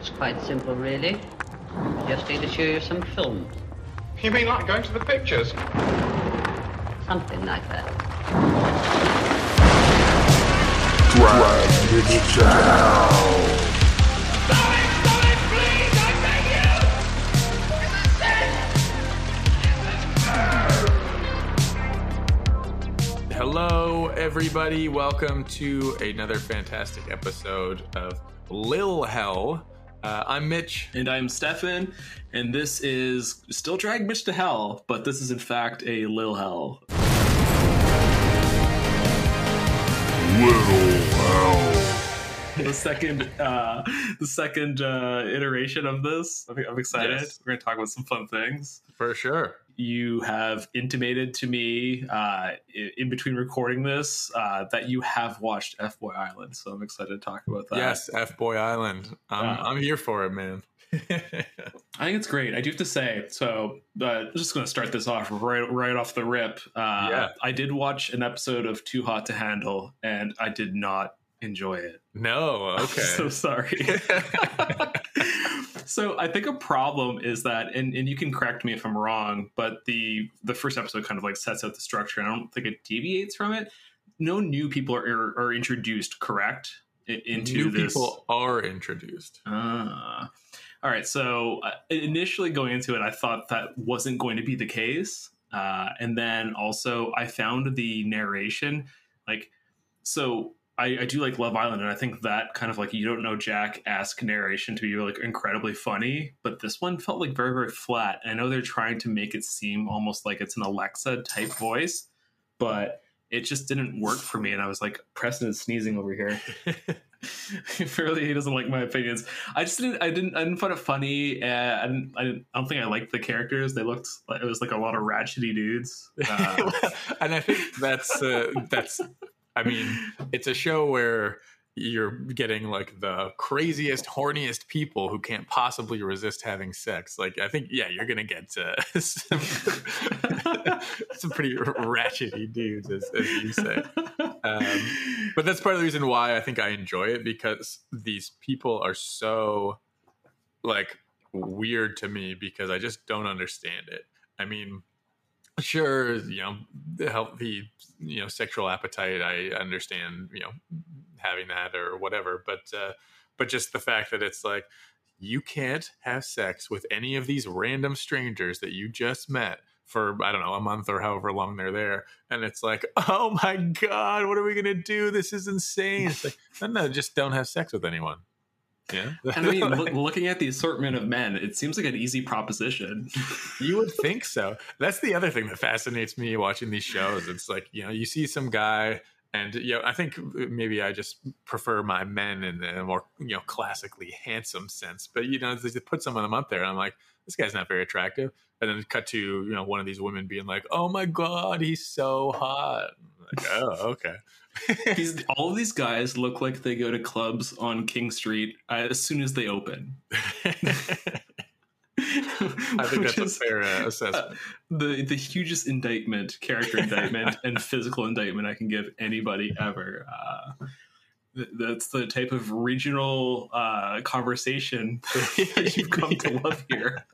It's quite simple, really. Just need to show you some film. You mean like going to the pictures? Something like that. Drag it down. Hello, everybody. Welcome to another fantastic episode of Lil Hell. Uh, I'm Mitch. And I'm Stefan, and this is still Drag Mitch to Hell, but this is in fact a Lil Hell. Little hell. The second, uh, the second uh, iteration of this. I'm, I'm excited. Yes. We're gonna talk about some fun things. For sure. You have intimated to me uh, in between recording this uh, that you have watched F Boy Island, so I'm excited to talk about that. yes, F Boy Island. I'm, I'm here for it, man. I think it's great. I do have to say, so uh, I'm just going to start this off right right off the rip. Uh, Yeah. I did watch an episode of Too Hot to Handle, and I did not enjoy it. no, okay. I'm so sorry. so I think a problem is that, and, and you can correct me if I'm wrong, but the the first episode kind of like sets out the structure, and I don't think it deviates from it. No new people are are, are introduced, correct? Into New this. people are introduced. Ah. All right. So uh, initially going into it, I thought that wasn't going to be the case. Uh, and then also, I found the narration like, so I, I do like Love Island, and I think that kind of like you don't know Jack esque narration to be like incredibly funny. But this one felt like very, very flat. I know they're trying to make it seem almost like it's an Alexa type voice, but it just didn't work for me. And I was like, Preston is sneezing over here. Apparently, he doesn't like my opinions. I just didn't. I didn't. I didn't find it funny. Uh, I didn't. I, didn't, I don't think I liked the characters. They looked. like It was like a lot of ratchety dudes. Uh, and I think that's uh, that's. I mean, it's a show where you're getting like the craziest, horniest people who can't possibly resist having sex. Like, I think, yeah, you're gonna get some, some pretty ratchety dudes, as, as you say. Um, but that's part of the reason why I think I enjoy it because these people are so like weird to me because I just don't understand it. I mean, sure, you know, the healthy, you know, sexual appetite, I understand, you know, having that or whatever, but uh but just the fact that it's like you can't have sex with any of these random strangers that you just met for I don't know a month or however long they're there, and it's like, oh my god, what are we gonna do? This is insane. It's like, no, no, just don't have sex with anyone. Yeah, and I mean, look, looking at the assortment of men, it seems like an easy proposition. you would think so. That's the other thing that fascinates me watching these shows. It's like you know, you see some guy. And you know, I think uh, maybe I just prefer my men in a more you know classically handsome sense. But you know, they put some of them up there, and I'm like, this guy's not very attractive. And then cut to you know one of these women being like, "Oh my god, he's so hot." I'm like, oh, okay. These, all of these guys look like they go to clubs on King Street uh, as soon as they open. I think that's a fair uh, assessment. uh, the the hugest indictment, character indictment, and physical indictment I can give anybody ever. Uh, th- that's the type of regional uh, conversation that you've come to love here.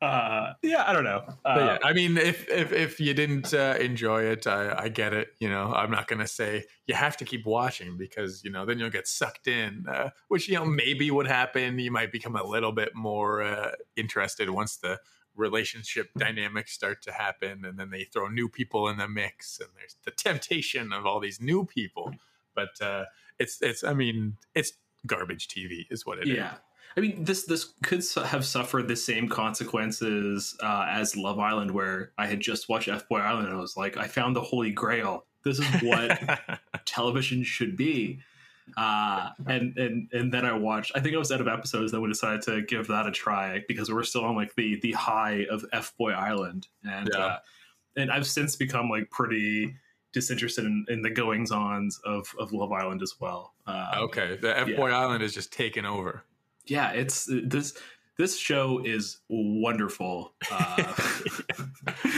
Uh, yeah, I don't know. Uh, yeah, I mean, if if if you didn't uh, enjoy it, I, I get it. You know, I'm not gonna say you have to keep watching because you know then you'll get sucked in, uh, which you know maybe would happen. You might become a little bit more uh, interested once the relationship dynamics start to happen, and then they throw new people in the mix, and there's the temptation of all these new people. But uh, it's it's I mean it's garbage TV is what it it is. Yeah. I mean, this this could have suffered the same consequences uh, as Love Island, where I had just watched F Boy Island and I was like, I found the holy grail. This is what television should be. Uh, and and and then I watched. I think I was out of episodes. Then we decided to give that a try because we're still on like the the high of F Boy Island, and Yeah. uh, and I've since become like pretty disinterested in, in the goings ons of of Love Island as well. Uh, okay, the F Boy Island is just taken over. Yeah, it's this this show is wonderful. Uh,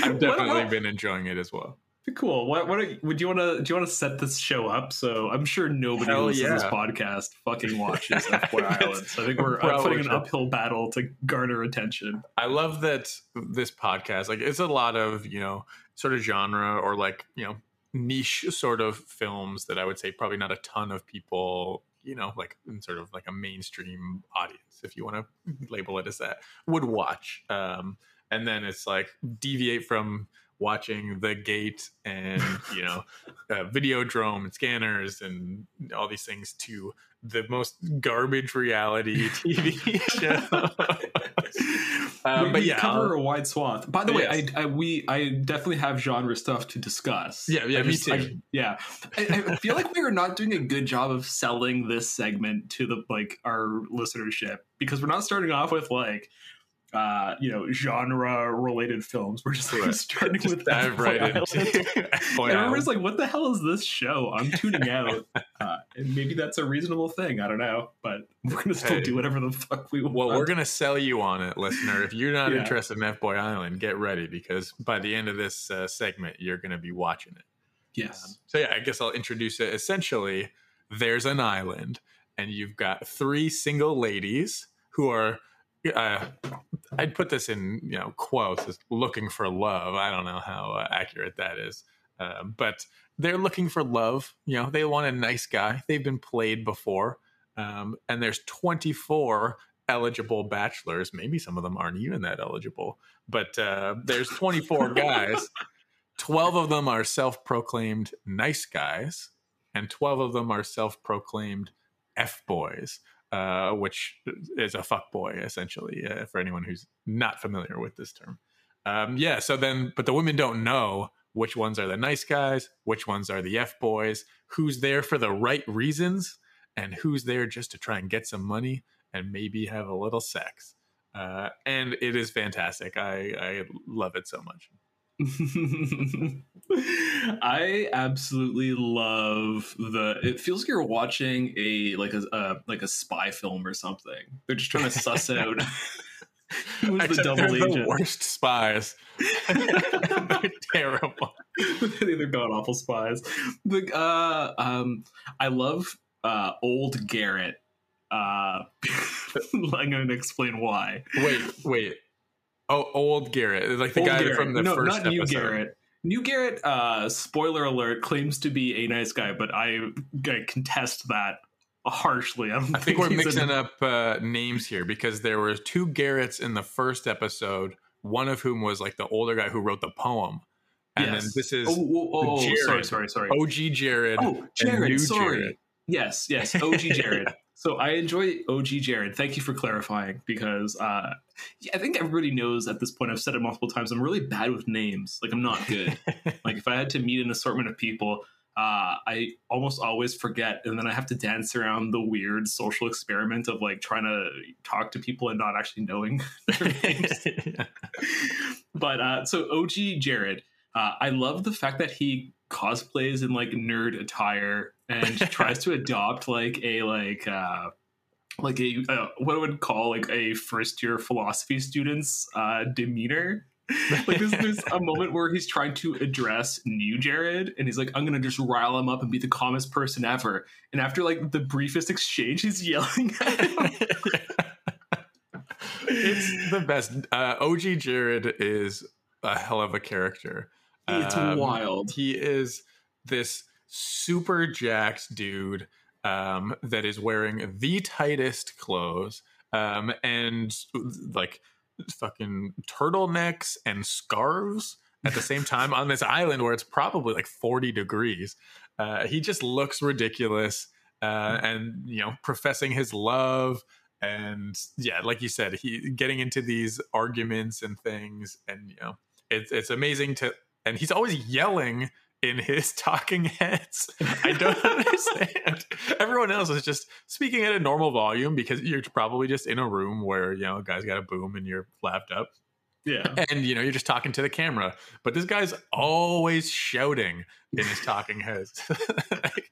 I've definitely been enjoying it as well. Cool. What? What? Are, would you want to? Do you want to set this show up? So I'm sure nobody Hell listens to this podcast fucking watches FY Island. So I think we're I'm putting an uphill battle to garner attention. I love that this podcast, like, it's a lot of, you know, sort of genre or like, you know, niche sort of films that I would say probably not a ton of people, you know, like in sort of like a mainstream audience, if you want to label it as that, would watch. Um, and then it's like deviate from watching the gate and you know uh, videodrome and scanners and all these things to the most garbage reality tv show um, we, but we yeah cover a wide swath. By the way, I, I we I definitely have genre stuff to discuss. Yeah, yeah, I me just- too. I- yeah, I, I feel like we are not doing a good job of selling this segment to the like our listenership because we're not starting off with like uh you know genre related films. We're just like Right. starting just with dive FY right into And everyone's like, "What the hell is this show?" I'm tuning out, uh, and maybe that's a reasonable thing. I don't know, but we're gonna still Hey. do whatever the fuck we want. well, we're gonna sell you on it, listener. If you're not Yeah. interested in F Boy Island, get ready because by the end of this uh, segment, you're gonna be watching it. yes, So yeah, I guess I'll introduce it. Essentially, there's an island, and you've got three single ladies who are. Uh, I'd put this in you know quotes as looking for love. I don't know how uh, accurate that is, um, but they're looking for love. You know, they want a nice guy. They've been played before, um, and there's 24 eligible bachelors. Maybe some of them aren't even that eligible, but uh, there's 24 guys. 12 of them are self proclaimed nice guys, and 12 of them are self proclaimed F boys, uh, which is a fuck boy, essentially, uh, for anyone who's not familiar with this term. Um, yeah, so then, but the women don't know which ones are the nice guys, which ones are the F boys, who's there for the right reasons, and who's there just to try and get some money and maybe have a little sex. Uh, and it is fantastic. I, I love it so much. I absolutely love the. It feels like you're watching a like a uh, like a spy film or something. They're just trying to suss out who's the double they're the agent. worst spies. they're terrible. They're god awful spies. The uh, um, I love uh, old Garrett. Uh, I'm going to explain why. Wait, wait. Oh, old Garrett, like the Old guy Garrett. from the no, first not new. Garrett. New Garrett, uh, spoiler alert, claims to be a nice guy, but I, I contest that harshly. I, I think we're he's a- mixing up uh, names here because there were two Garretts in the first episode. One of whom was like the older guy who wrote the poem, and then this is Oh, oh, oh, oh, Jared. sorry, sorry, sorry. OG Jared. Oh, and Jared, new sorry. Jared. Yes, yes, OG Jared. so I enjoy OG Jared. Thank you for clarifying because uh, I think everybody knows at this point. I've said it multiple times. I'm really bad with names. Like I'm not good. like if I had to meet an assortment of people, uh, I almost always forget, and then I have to dance around the weird social experiment of like trying to talk to people and not actually knowing their names. but uh, so OG Jared, uh, I love the fact that he cosplays in like nerd attire and tries to adopt like a like uh like a uh, what I would call like a first year philosophy student's uh demeanor. like there's, there's a moment where he's trying to address new Jared and he's like, I'm gonna just rile him up and be the calmest person ever. And after like the briefest exchange, he's yelling at him. it's the best. Uh, OG Jared is a hell of a character. It's Um, wild. He is this super jacked dude um, that is wearing the tightest clothes um, and like fucking turtlenecks and scarves at the same time on this island where it's probably like 40 degrees. Uh, he just looks ridiculous uh, and, you know, professing his love. And yeah, like you said, he getting into these arguments and things. And, you know, it's, it's amazing to, and he's always yelling in his talking heads. I don't understand. Everyone else is just speaking at a normal volume because you're probably just in a room where, you know, a guy's got a boom and you're lapped up Yeah. and you know you're just talking to the camera but this guy's always shouting in his talking heads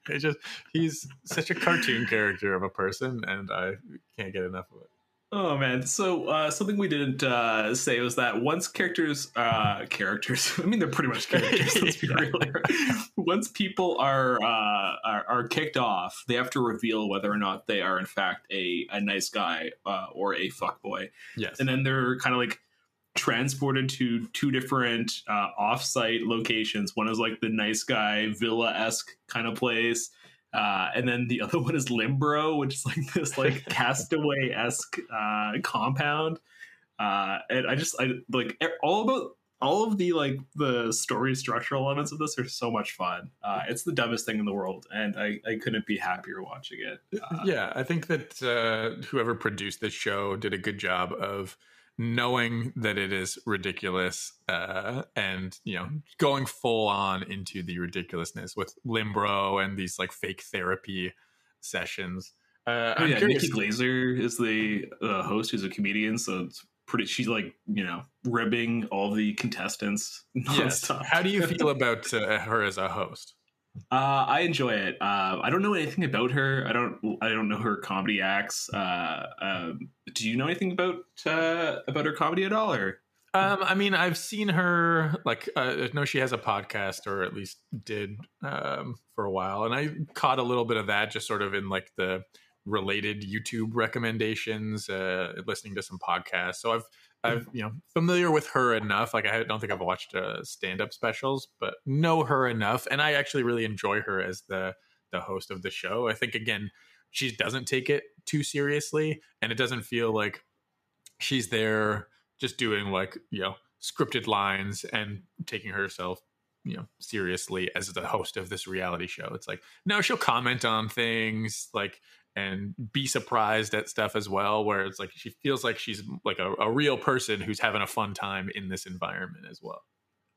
it's just he's such a cartoon character of a person and i can't get enough of it Oh man! So uh, something we didn't uh, say was that once characters, uh, characters. I mean, they're pretty much characters. let's be real. Once people are, uh, are are kicked off, they have to reveal whether or not they are in fact a a nice guy uh, or a fuckboy, Yes. and then they're kind of like transported to two different uh, off-site locations. One is like the nice guy villa esque kind of place. Uh, and then the other one is Limbro, which is like this like castaway esque uh, compound. Uh, and I just I like all about all of the like the story structural elements of this are so much fun. Uh, it's the dumbest thing in the world, and I, I couldn't be happier watching it. Uh, yeah, I think that uh, whoever produced this show did a good job of knowing that it is ridiculous uh, and you know going full on into the ridiculousness with Limbro and these like fake therapy sessions. Uh, Oh yeah, Nikki Glazer is the uh, host, who's a comedian. So it's pretty. She's like you know ribbing all the contestants. Yes. How do you feel about uh, her as a host? Uh, I enjoy it. Uh, I don't know anything about her. I don't. I don't know her comedy acts. Uh, um, do you know anything about uh, about her comedy at all? Or Um, I mean, I've seen her like uh, I know she has a podcast, or at least did um, for a while, and I caught a little bit of that, just sort of in like the related YouTube recommendations, uh, listening to some podcasts. So I've I've you know familiar with her enough. Like I don't think I've watched uh, stand up specials, but know her enough, and I actually really enjoy her as the the host of the show. I think again, she doesn't take it too seriously, and it doesn't feel like she's there just doing like you know scripted lines and taking herself you know seriously as the host of this reality show it's like no she'll comment on things like and be surprised at stuff as well where it's like she feels like she's like a, a real person who's having a fun time in this environment as well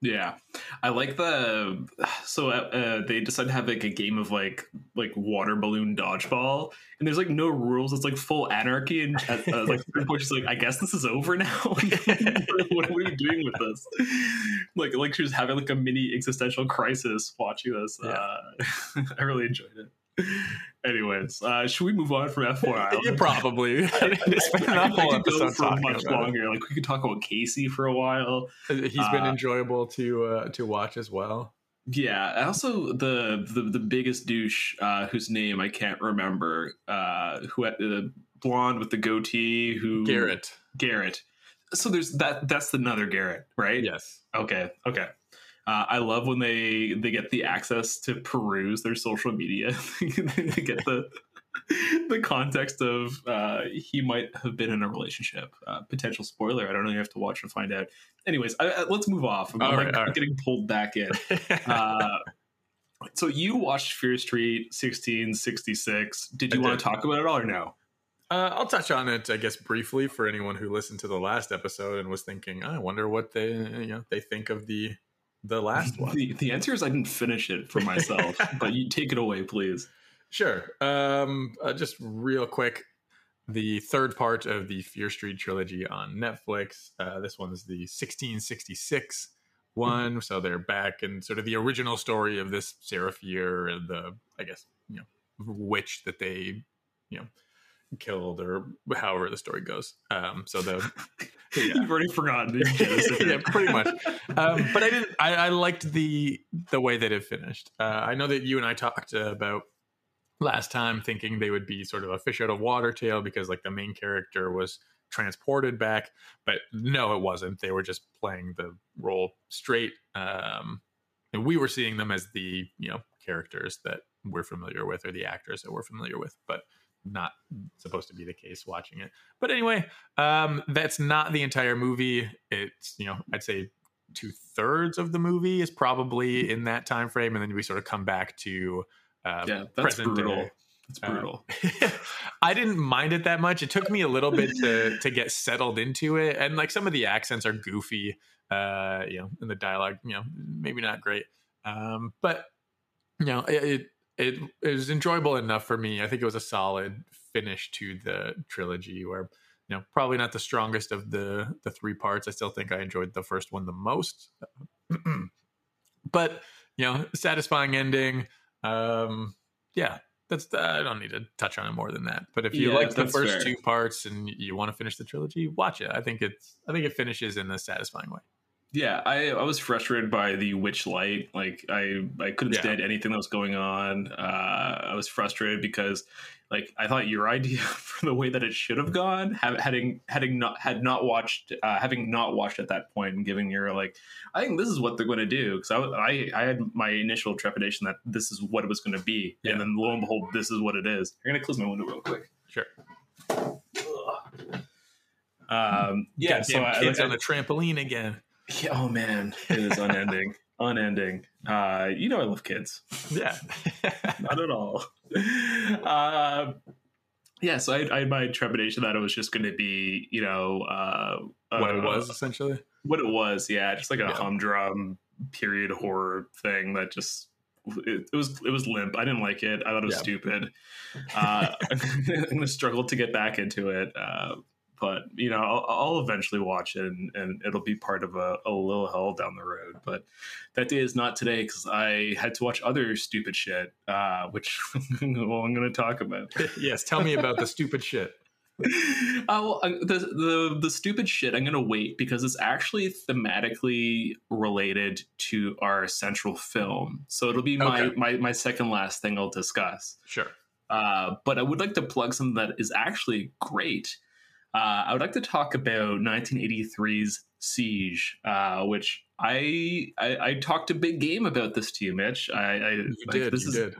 yeah, I like the. So uh, they decided to have like a game of like like water balloon dodgeball, and there's like no rules. It's like full anarchy, and at, uh, like she's like, I guess this is over now. what are we doing with this? Like like she was having like a mini existential crisis watching this. Yeah. Uh, I really enjoyed it. Anyways, uh, should we move on from F4 yeah, probably It's been I I whole could go episode for much it. longer. Like we could talk about Casey for a while. he's been Uh, enjoyable to uh, to watch as well Yeah. Also, the the, the biggest douche, uh, whose name I can't remember, uh, who had the blonde with the goatee, who garrett Garrett. So there's that. That's another Garrett, right? yes Okay. Okay. Uh, I love when they they get the access to peruse their social media. they get the the context of uh, he might have been in a relationship. Uh, potential spoiler. I don't know. You have to watch to find out. Anyways, I, I, let's move off. I'm, All like right, all right. getting pulled back in. Uh, so you watched Fear Street 1666. Did you I want did. to talk about it all or no? Uh, I'll touch on it, I guess, briefly for anyone who listened to the last episode and was thinking, "I wonder what they, you know, they think of the the last one." The, the answer is I didn't finish it for myself, but you take it away, please. Sure. Um, uh, just real quick, the third part of the Fear Street trilogy on Netflix. Uh, this one's the 1666 one, so they're back and sort of the original story of this and the, I guess, you know, witch that they, you know, killed or however the story goes. Um, so the yeah. You've already forgotten. yeah, pretty much. Um, but I didn't. I, I liked the the way that it finished. Uh, I know that you and I talked about last time, thinking they would be sort of a fish out of water tale because like the main character was transported back, but no, it wasn't. They were just playing the role straight, um, and we were seeing them as the you know characters that we're familiar with or the actors that we're familiar with, but not supposed to be the case watching it. But anyway, um, that's not the entire movie. It's you know I'd say two thirds of the movie is probably in that time frame, and then we sort of come back to uh, yeah, that's present brutal. day. That's Uh, brutal. I didn't mind it that much. It took me a little bit to to get settled into it, and like some of the accents are goofy, uh, you know, and the dialogue, you know, maybe not great, um, but you know, it, it it it was enjoyable enough for me. I think it was a solid finish to the trilogy, where you know, probably not the strongest of the the three parts. I still think I enjoyed the first one the most, but you know, satisfying ending. Um, yeah, that's I don't need to touch on it more than that. But if you Yeah, like the first fair. two parts and you want to finish the trilogy, watch it. I think it's I think it finishes in a satisfying way. Yeah, I, I was frustrated by the witch light. Like I I couldn't Yeah. stand anything that was going on. Uh, I was frustrated because like I thought your idea for the way that it should have gone, having having not had not watched uh, having not watched at that point and giving your like I think this is what they're going to do because I, I I had my initial trepidation that this is what it was going to be, Yeah. and then lo and behold, this is what it is. I'm gonna close my window real quick. Sure. Um, yeah, Goddamn so I, kids I- on the trampoline again. Yeah, oh man, it is unending, unending. Uh, you know I love kids, Yeah. not at all. Uh, yeah, so I, I had my trepidation that it was just going to be, you know, uh, what uh, it was essentially. what it was. Yeah, just like a Yeah. humdrum period horror thing that just it, it was it was limp. I didn't like it. I thought it was Yeah. stupid. Uh, I'm to struggle to get back into it. Uh, but you know, I'll, I'll eventually watch it, and, and it'll be part of a, a little hell down the road. But that day is not today because I had to watch other stupid shit, uh, which well, I'm going to talk about. yes, tell me about the stupid shit. Uh, well, uh, the, the the stupid shit I'm gonna wait because it's actually thematically related to our central film, so it'll be my Okay. my, my second last thing I'll discuss. Sure. Uh, but I would like to plug something that is actually great. Uh, I would like to talk about 1983's Siege, uh, which I, I I talked a big game about this to you, Mitch. I, I You like, did. This you is did.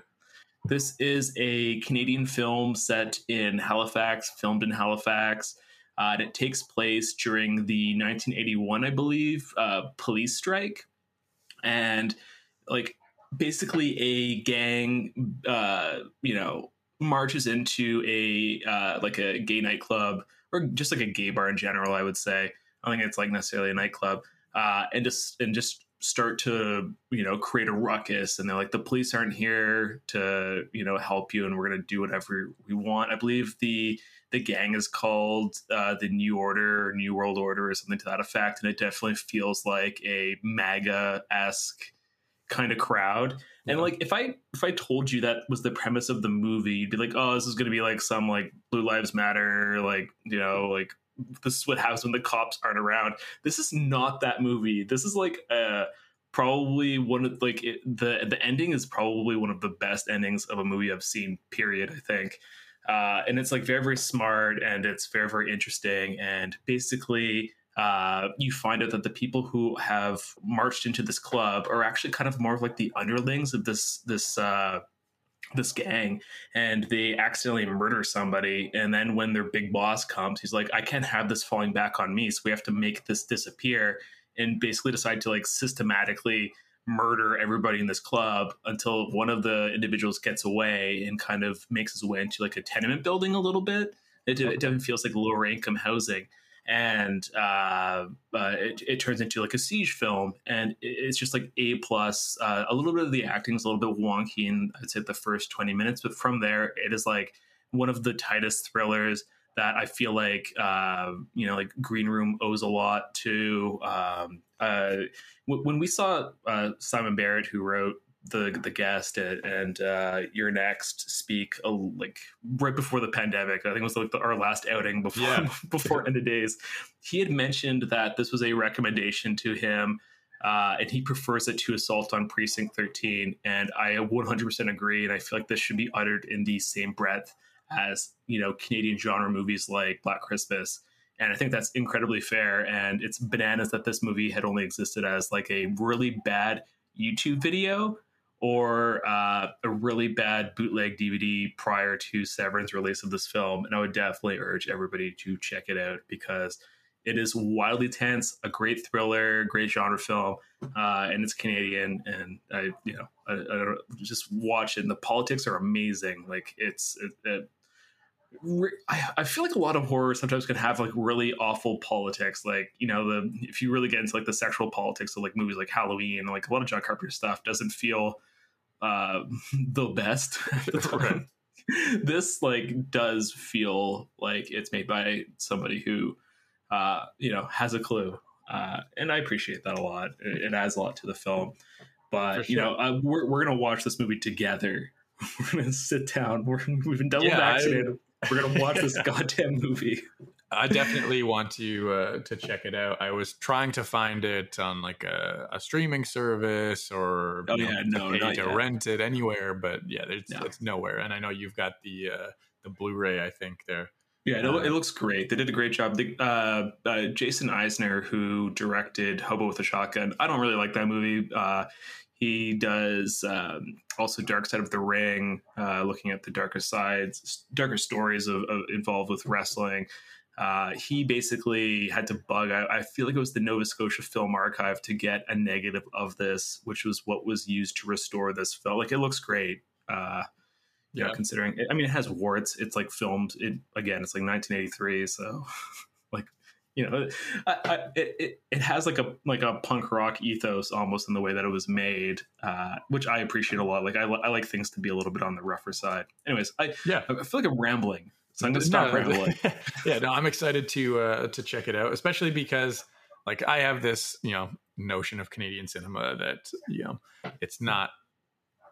this is a Canadian film set in Halifax, filmed in Halifax. Uh, and it takes place during the 1981, I believe, uh, police strike. And like basically a gang, uh, you know, marches into a uh, like a gay nightclub or just like a gay bar in general. I would say. I don't think it's like necessarily a nightclub, uh, and just and just start to you know create a ruckus and they're like the police aren't here to you know help you and we're going to do whatever we want i believe the the gang is called uh, the new order or new world order or something to that effect and it definitely feels like a maga-esque kind of crowd and Yeah. like if i if i told you that was the premise of the movie you'd be like oh this is going to be like some like blue lives matter like you know like this is what happens when the cops aren't around. This is not that movie. This is like uh probably one of like it, the the ending is probably one of the best endings of a movie i've seen period i think. Uh and it's like very very smart and it's very very interesting and basically uh, you find out that the people who have marched into this club are actually kind of more of like the underlings of this this uh, this gang, and they accidentally murder somebody. And then when their big boss comes, he's like, "I can't have this falling back on me, so we have to make this disappear." And basically decide to like systematically murder everybody in this club until one of the individuals gets away and kind of makes his way into like a tenement building a little bit. It, it definitely feels like lower income housing and uh, uh, it, it turns into like a siege film and it's just like a plus uh, a little bit of the acting is a little bit wonky in i'd say the first 20 minutes but from there it is like one of the tightest thrillers that i feel like uh, you know like green room owes a lot to um, uh, w- when we saw uh, simon barrett who wrote the the guest and, and uh, You're Next speak uh, like right before the pandemic. I think it was like the, our last outing before Yeah. before end of days. He had mentioned that this was a recommendation to him, uh, and he prefers it to Assault on Precinct 13. And I 100% agree. And I feel like this should be uttered in the same breath as you know Canadian genre movies like Black Christmas. And I think that's incredibly fair. And it's bananas that this movie had only existed as like a really bad YouTube video or uh, a really bad bootleg DVD prior to Severin's release of this film. And I would definitely urge everybody to check it out because it is wildly tense, a great thriller, great genre film, uh, and it's Canadian. And I, you know, I, I just watch it. And the politics are amazing. Like it's, it, it, I, I feel like a lot of horror sometimes can have like really awful politics. Like you know, the if you really get into like the sexual politics of like movies like Halloween, like a lot of John Carpenter stuff doesn't feel uh, the best. this like does feel like it's made by somebody who uh, you know has a clue, uh, and I appreciate that a lot. It, it adds a lot to the film. But For you know, uh, we're we're gonna watch this movie together we're gonna sit down. We're, we've been double Yeah, I- vaccinated. We're gonna watch this goddamn movie. I definitely want to uh, to check it out. I was trying to find it on like a, a streaming service or Oh, yeah, to no, to yet. rent it anywhere, but yeah, it's, No. it's nowhere. And I know you've got the uh, the Blu-ray. I think there. Yeah, it, it looks great. They did a great job. The, uh, uh, Jason Eisener, who directed Hobo with a Shotgun, I don't really like that movie. Uh, he does um, also Dark Side of the Ring, uh, looking at the darker sides, darker stories of, of involved with wrestling. Uh, he basically had to bug. I, I feel like it was the Nova Scotia Film Archive to get a negative of this, which was what was used to restore this film. Like it looks great. Uh, you know, Yeah. considering I mean it has warts. It's like filmed it again. It's like 1983, so like you know, I, I, it, it it has like a like a punk rock ethos almost in the way that it was made, uh, which I appreciate a lot. Like I, I like things to be a little bit on the rougher side. Anyways, I Yeah. I feel like I'm rambling, so I'm gonna stop No, rambling. yeah, no, I'm excited to uh, to check it out, especially because like I have this you know notion of Canadian cinema that you know it's not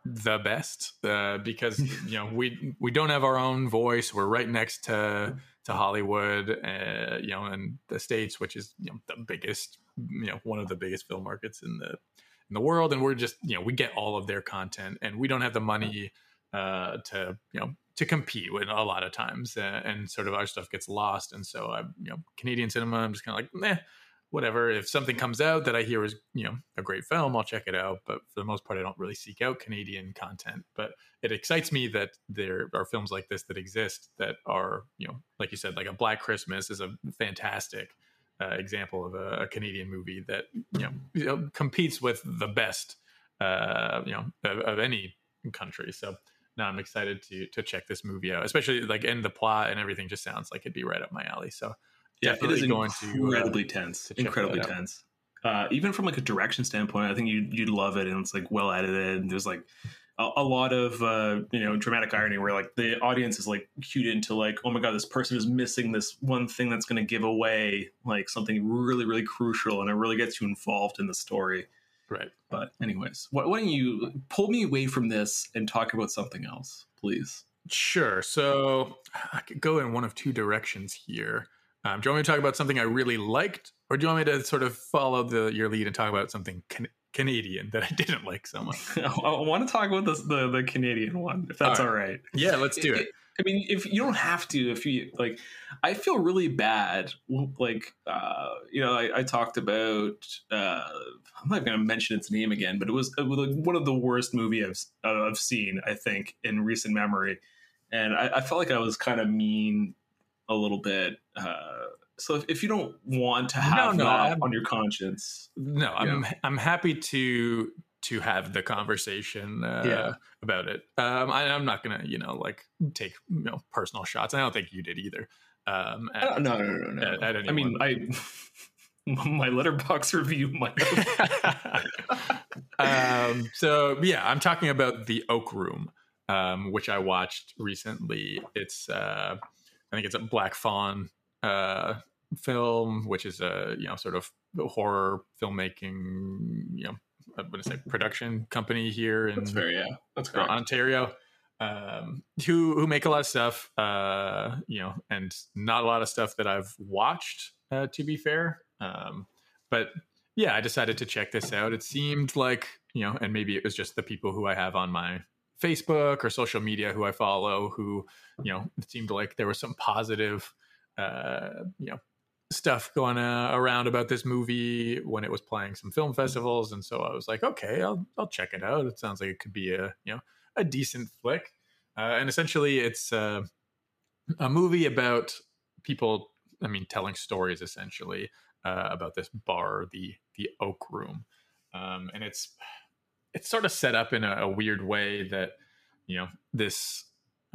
the best uh, because you know we we don't have our own voice. We're right next to to Hollywood, uh, you know, and the states, which is you know the biggest, you know, one of the biggest film markets in the in the world, and we're just you know we get all of their content, and we don't have the money uh, to you know to compete with a lot of times, uh, and sort of our stuff gets lost, and so I you know Canadian cinema, I'm just kind of like meh. Whatever. If something comes out that I hear is, you know, a great film, I'll check it out. But for the most part, I don't really seek out Canadian content. But it excites me that there are films like this that exist that are, you know, like you said, like a Black Christmas is a fantastic uh, example of a, a Canadian movie that you know, you know competes with the best, uh, you know, of, of any country. So now I'm excited to to check this movie out, especially like in the plot and everything just sounds like it'd be right up my alley. So Yeah, it is going to, uh, incredibly tense. to Incredibly tense. Uh, even from like a direction standpoint, I think you you'd love it, and it's like well edited. And there's like a, a lot of uh, you know dramatic irony where like the audience is like cued into like oh my god this person is missing this one thing that's going to give away like something really really crucial, and it really gets you involved in the story. Right. But anyways, why, why don't you pull me away from this and talk about something else, please? Sure. So I could go in one of two directions here. Um, do you want me to talk about something I really liked, or do you want me to sort of follow the your lead and talk about something can- Canadian that I didn't like so much? I, want to talk about this, the the Canadian one, if that's All all right. Yeah, let's do it. I mean, if you don't have to, if you like, I feel really bad. Like, uh, you know, I, I talked about. Uh, I'm not going to mention its name again, but it was, it was like one of the worst movie I've uh, I've seen. I think in recent memory, and I, I felt like I was kind of mean a little bit. Uh, so if, if you don't want to have no, that I'm- on your conscience, No, I'm I'm happy to to have the conversation uh, Yeah. about it. Um, I, I'm not gonna, you know, like take you know personal shots. I don't think you did either. Um, I don't- no, no, no, no. At- at I mean, I my Letterboxd review might um, so yeah, I'm talking about the Oak Room, um, which I watched recently. It's uh, I think it's a Black Fawn uh, film, which is a you know sort of horror filmmaking you know I'm gonna say production company here in That's fair. Yeah, that's uh, correct. Ontario, um, who who make a lot of stuff, uh, you know, and not a lot of stuff that I've watched. Uh, to be fair, um, but yeah, I decided to check this out. It seemed like you know, and maybe it was just the people who I have on my Facebook or social media who I follow, who you know, it seemed like there was some positive, uh, you know, stuff going uh, around about this movie when it was playing some film festivals, and so I was like, okay, I'll I'll check it out. It sounds like it could be a you know a decent flick, uh, and essentially it's uh, a movie about people. I mean, telling stories essentially uh, about this bar, the the Oak Room, um, and it's it's sort of set up in a, a weird way that you know this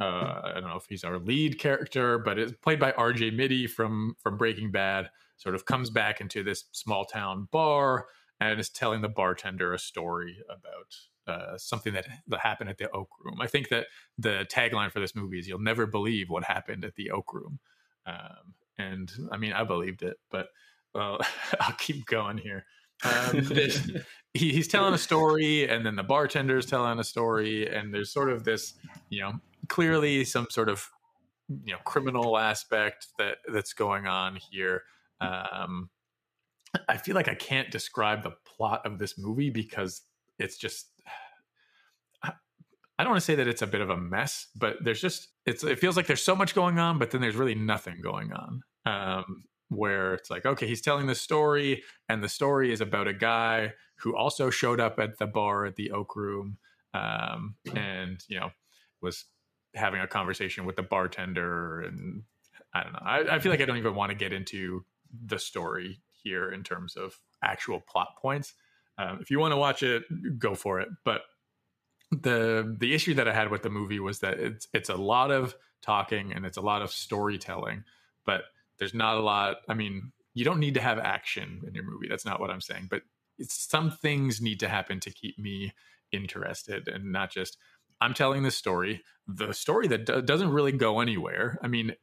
uh, I don't know if he's our lead character, but it's played by R.J. Mitte from from Breaking Bad. Sort of comes back into this small town bar and is telling the bartender a story about uh, something that, that happened at the Oak Room. I think that the tagline for this movie is "You'll never believe what happened at the Oak Room," um, and I mean I believed it, but well, I'll keep going here. Um, he, he's telling a story, and then the bartender's telling a story, and there's sort of this, you know, clearly some sort of, you know, criminal aspect that that's going on here. Um, I feel like I can't describe the plot of this movie because it's just. I don't want to say that it's a bit of a mess, but there's just it's it feels like there's so much going on, but then there's really nothing going on. Um, where it's like, okay, he's telling the story, and the story is about a guy who also showed up at the bar at the Oak Room, um, and you know was having a conversation with the bartender, and I don't know. I, I feel like I don't even want to get into the story here in terms of actual plot points. Um, if you want to watch it, go for it. But the the issue that I had with the movie was that it's it's a lot of talking and it's a lot of storytelling, but there's not a lot. I mean, you don't need to have action in your movie. That's not what I'm saying. But some things need to happen to keep me interested and not just I'm telling this story, the story that do- doesn't really go anywhere. I mean,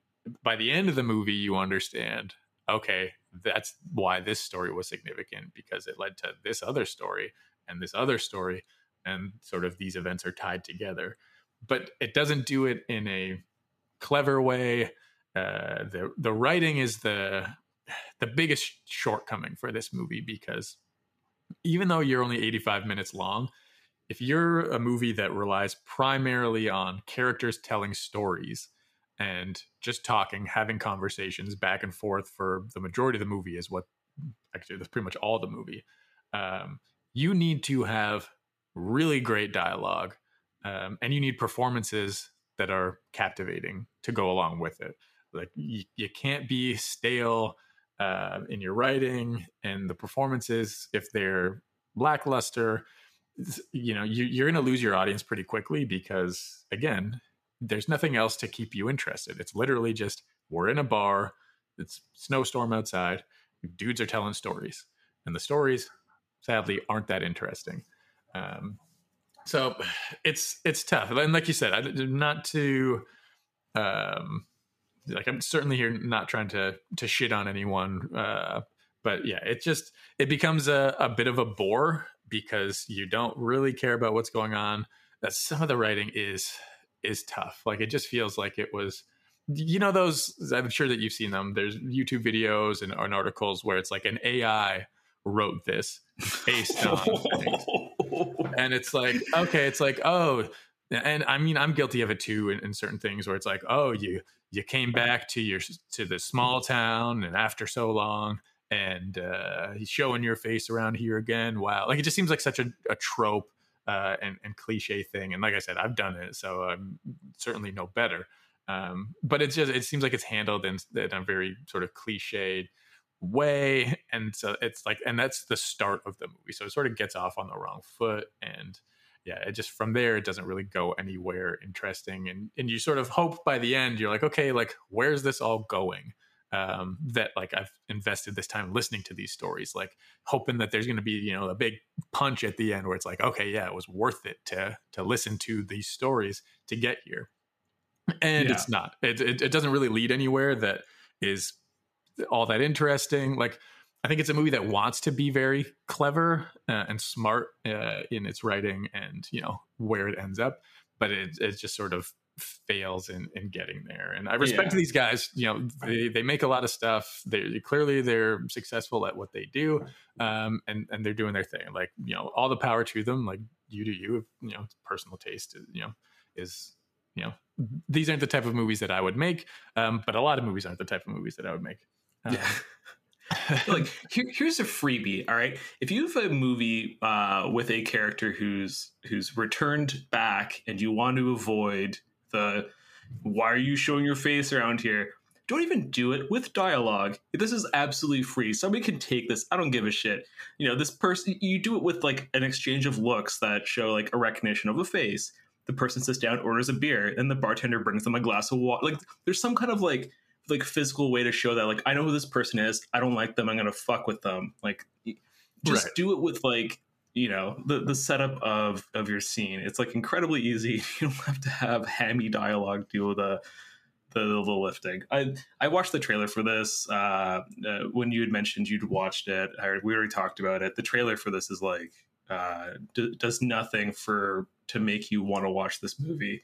by the end of the movie, you understand. Okay, that's why this story was significant because it led to this other story and this other story and sort of these events are tied together but it doesn't do it in a clever way uh, the the writing is the the biggest shortcoming for this movie because even though you're only 85 minutes long if you're a movie that relies primarily on characters telling stories and just talking having conversations back and forth for the majority of the movie is what actually that's pretty much all the movie um, you need to have really great dialogue um, and you need performances that are captivating to go along with it. Like you, you can't be stale uh, in your writing and the performances if they're lackluster you know you, you're going to lose your audience pretty quickly because again there's nothing else to keep you interested. It's literally just we're in a bar it's snowstorm outside dudes are telling stories and the stories sadly aren't that interesting. Um, so it's it's tough and like you said I, not to um, like i'm certainly here not trying to to shit on anyone uh, but yeah it just it becomes a, a bit of a bore because you don't really care about what's going on that some of the writing is is tough. Like it just feels like it was you know those i'm sure that you've seen them there's youtube videos and, and articles where it's like an ai wrote this based on and it's like okay it's like oh and i mean i'm guilty of it too in, in certain things where it's like oh you you came back to your to the small town and after so long and uh he's showing your face around here again. Wow like it just seems like such a, a trope uh and, and cliche thing and like i said i've done it so i'm certainly no better. Um but it's just it seems like it's handled in, in a very sort of cliched way and so it's like and that's the start of the movie so it sort of gets off on the wrong foot and yeah it just from there it doesn't really go anywhere interesting and and you sort of hope by the end you're like okay like where's this all going um that like i've invested this time listening to these stories like hoping that there's going to be you know a big punch at the end where it's like okay yeah it was worth it to to listen to these stories to get here. And Yeah. it's not. It, it, it doesn't really lead anywhere that is all that interesting. Like i think it's a movie that wants to be very clever uh, and smart uh, in its writing and you know where it ends up but it, it just sort of fails in, in getting there and i respect Yeah. these guys you know they, they make a lot of stuff they clearly they're successful at what they do um, and and they're doing their thing like you know all the power to them like you do you you know personal taste you know is you know these aren't the type of movies that i would make um, but a lot of movies aren't the type of movies that i would make. Um, like here, here's a freebie all right? If you have a movie uh, with a character who's who's returned back and you want to avoid the why are you showing your face around here don't even do it with dialogue this is absolutely free somebody can take this i don't give a shit you know this person you do it with like an exchange of looks that show like a recognition of a face the person sits down orders a beer and the bartender brings them a glass of water like there's some kind of like like physical way to show that like I know who this person is. I don't like them. I'm gonna fuck with them. Like just Right. do it with like you know the the setup of of your scene. It's like incredibly easy. You don't have to have hammy dialogue do the the, the lifting. I I watched the trailer for this uh, uh, when you had mentioned you'd watched it. I, we already talked about it. The trailer for this is like uh, d- does nothing for to make you want to watch this movie.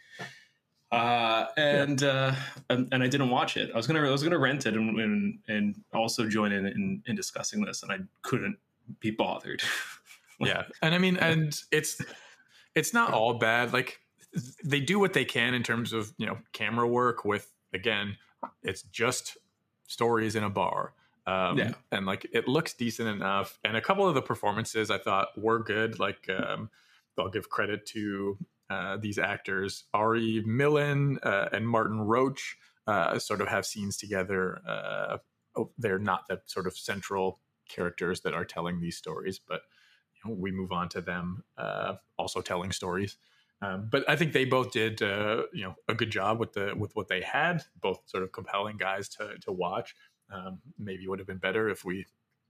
Uh, and uh, and, and I didn't watch it. I was gonna I was gonna rent it and and, and also join in, in in discussing this, and I couldn't be bothered. yeah. And i mean and it's it's not all bad. Like they do what they can in terms of you know camera work with again it's just stories in a bar. Um Yeah. and like it looks decent enough. And a couple of the performances i thought were good. Like um i'll give credit to uh, these actors ari millen uh, and martin roach uh, sort of have scenes together uh, oh, they're not the sort of central characters that are telling these stories but you know, we move on to them uh, also telling stories. Um, but I think they both did, uh, you know, a good job with the with what they had. Both sort of compelling guys to to watch. Um, maybe would have been better if we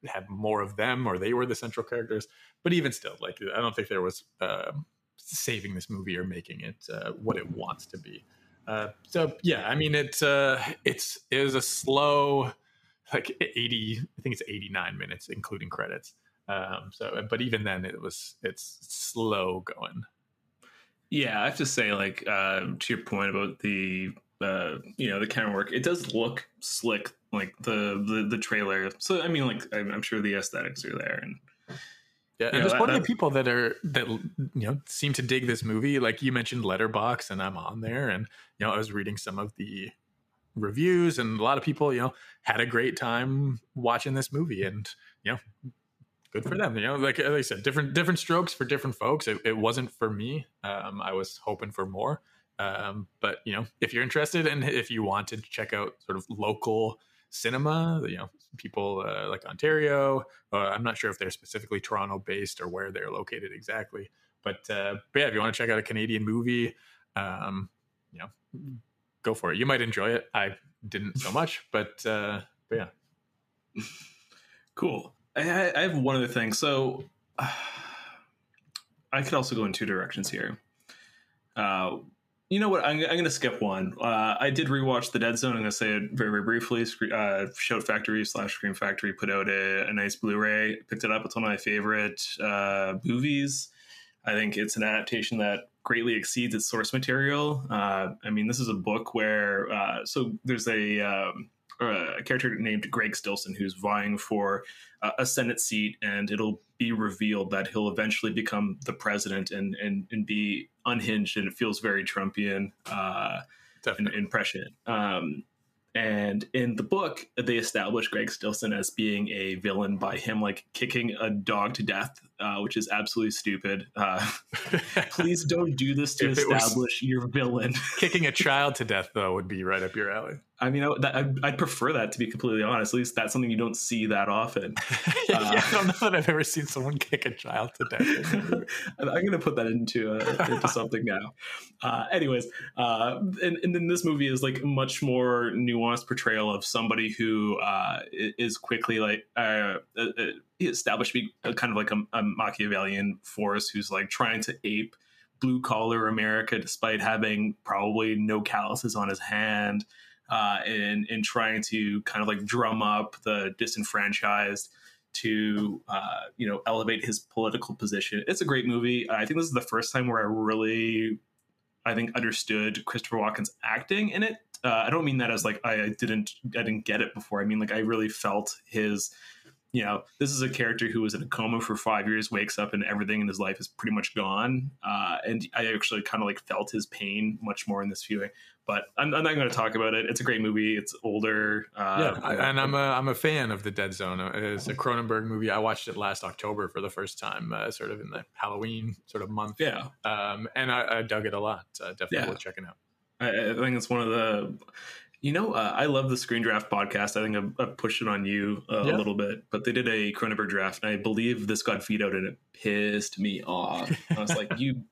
had more of them or they were the central characters. But even still, like I don't think there was uh, saving this movie or making it uh, what it wants to be. Uh, so yeah, I mean it's uh, it's it was a slow, like eighty. I think it's eighty nine minutes including credits. Um, so, but even then, it was it's slow going. Yeah, I have to say, like uh, to your point about the uh, you know the camera work, it does look slick, like the the, the trailer. So I mean, like I'm, I'm sure the aesthetics are there, and Yeah, and Yeah, there's that- plenty of people that are that you know seem to dig this movie. Like you mentioned, Letterboxd, and I'm on there, and you know I was reading some of the reviews, and a lot of people you know had a great time watching this movie, and you know good for them. You know, like, like I said, different different strokes for different folks. It, it wasn't for me. Um, I was hoping for more. Um, but you know, if you're interested and if you want to check out sort of local cinema, you know, people uh, like Ontario. Uh, I'm not sure if they're specifically Toronto based or where they're located exactly. But, uh, but yeah, if you want to check out a Canadian movie, um, you know, go for it. You might enjoy it. I didn't so much, but uh, but yeah. Cool. I, I have one other thing. So I could also go in two directions here. Uh, you know what? I'm, I'm going to skip one. Uh, I did rewatch The Dead Zone. I'm going to say it very, very briefly. Uh, Shout Factory slash Scream Factory put out a, a nice Blu-ray. Picked it up. It's one of my favorite uh, movies. I think it's an adaptation that greatly exceeds its source material. Uh, I mean, this is a book where uh, so there's a um, a character named Greg Stilson who's vying for uh, a Senate seat, and it'll be revealed that he'll eventually become the president and and, and be unhinged, and it feels very Trumpian uh, and. Um, and in the book, they establish Greg Stilson as being a villain by him like kicking a dog to death, uh, which is absolutely stupid. Uh, please don't do this to If it was- establish your villain. Kicking a child to death though would be right up your alley. I mean, I, that, I'd, I'd prefer that to be completely honest. At least that's something you don't see that often. yeah, I don't know that I've ever seen someone kick a child to death. I'm going to put that into uh, into something now. Uh, anyways, uh, and, and then this movie is like much more nuanced portrayal of somebody who uh, is quickly like uh, uh, uh, established to be kind of like a, a Machiavellian force who's like trying to ape blue collar America despite having probably no calluses on his hand. Uh, and, and trying to kind of like drum up the disenfranchised to uh, you know elevate his political position. It's a great movie. I think this is the first time where I really, I think, understood Christopher Walken's acting in it. Uh, I don't mean that as like I didn't I didn't get it before. I mean like I really felt his. You know, this is a character who was in a coma for five years, wakes up, and everything in his life is pretty much gone. Uh, and I actually kind of like felt his pain much more in this viewing. But I'm, I'm not going to talk about it. It's a great movie. It's older. Uh, yeah, I- and I'm a I'm a fan of the Dead Zone. It's a Cronenberg movie. I watched it last October for the first time, uh, sort of in the Halloween sort of month. yeah. um, and I, I dug it a lot. Uh, definitely Yeah. worth checking out. I, I think it's one of the, you know, uh, I love the Screen Draft podcast. I think I've, I've pushed it on you uh, Yeah. a little bit, but they did a Cronenberg draft, and I believe this got vetoed, and it pissed me off. I was like, you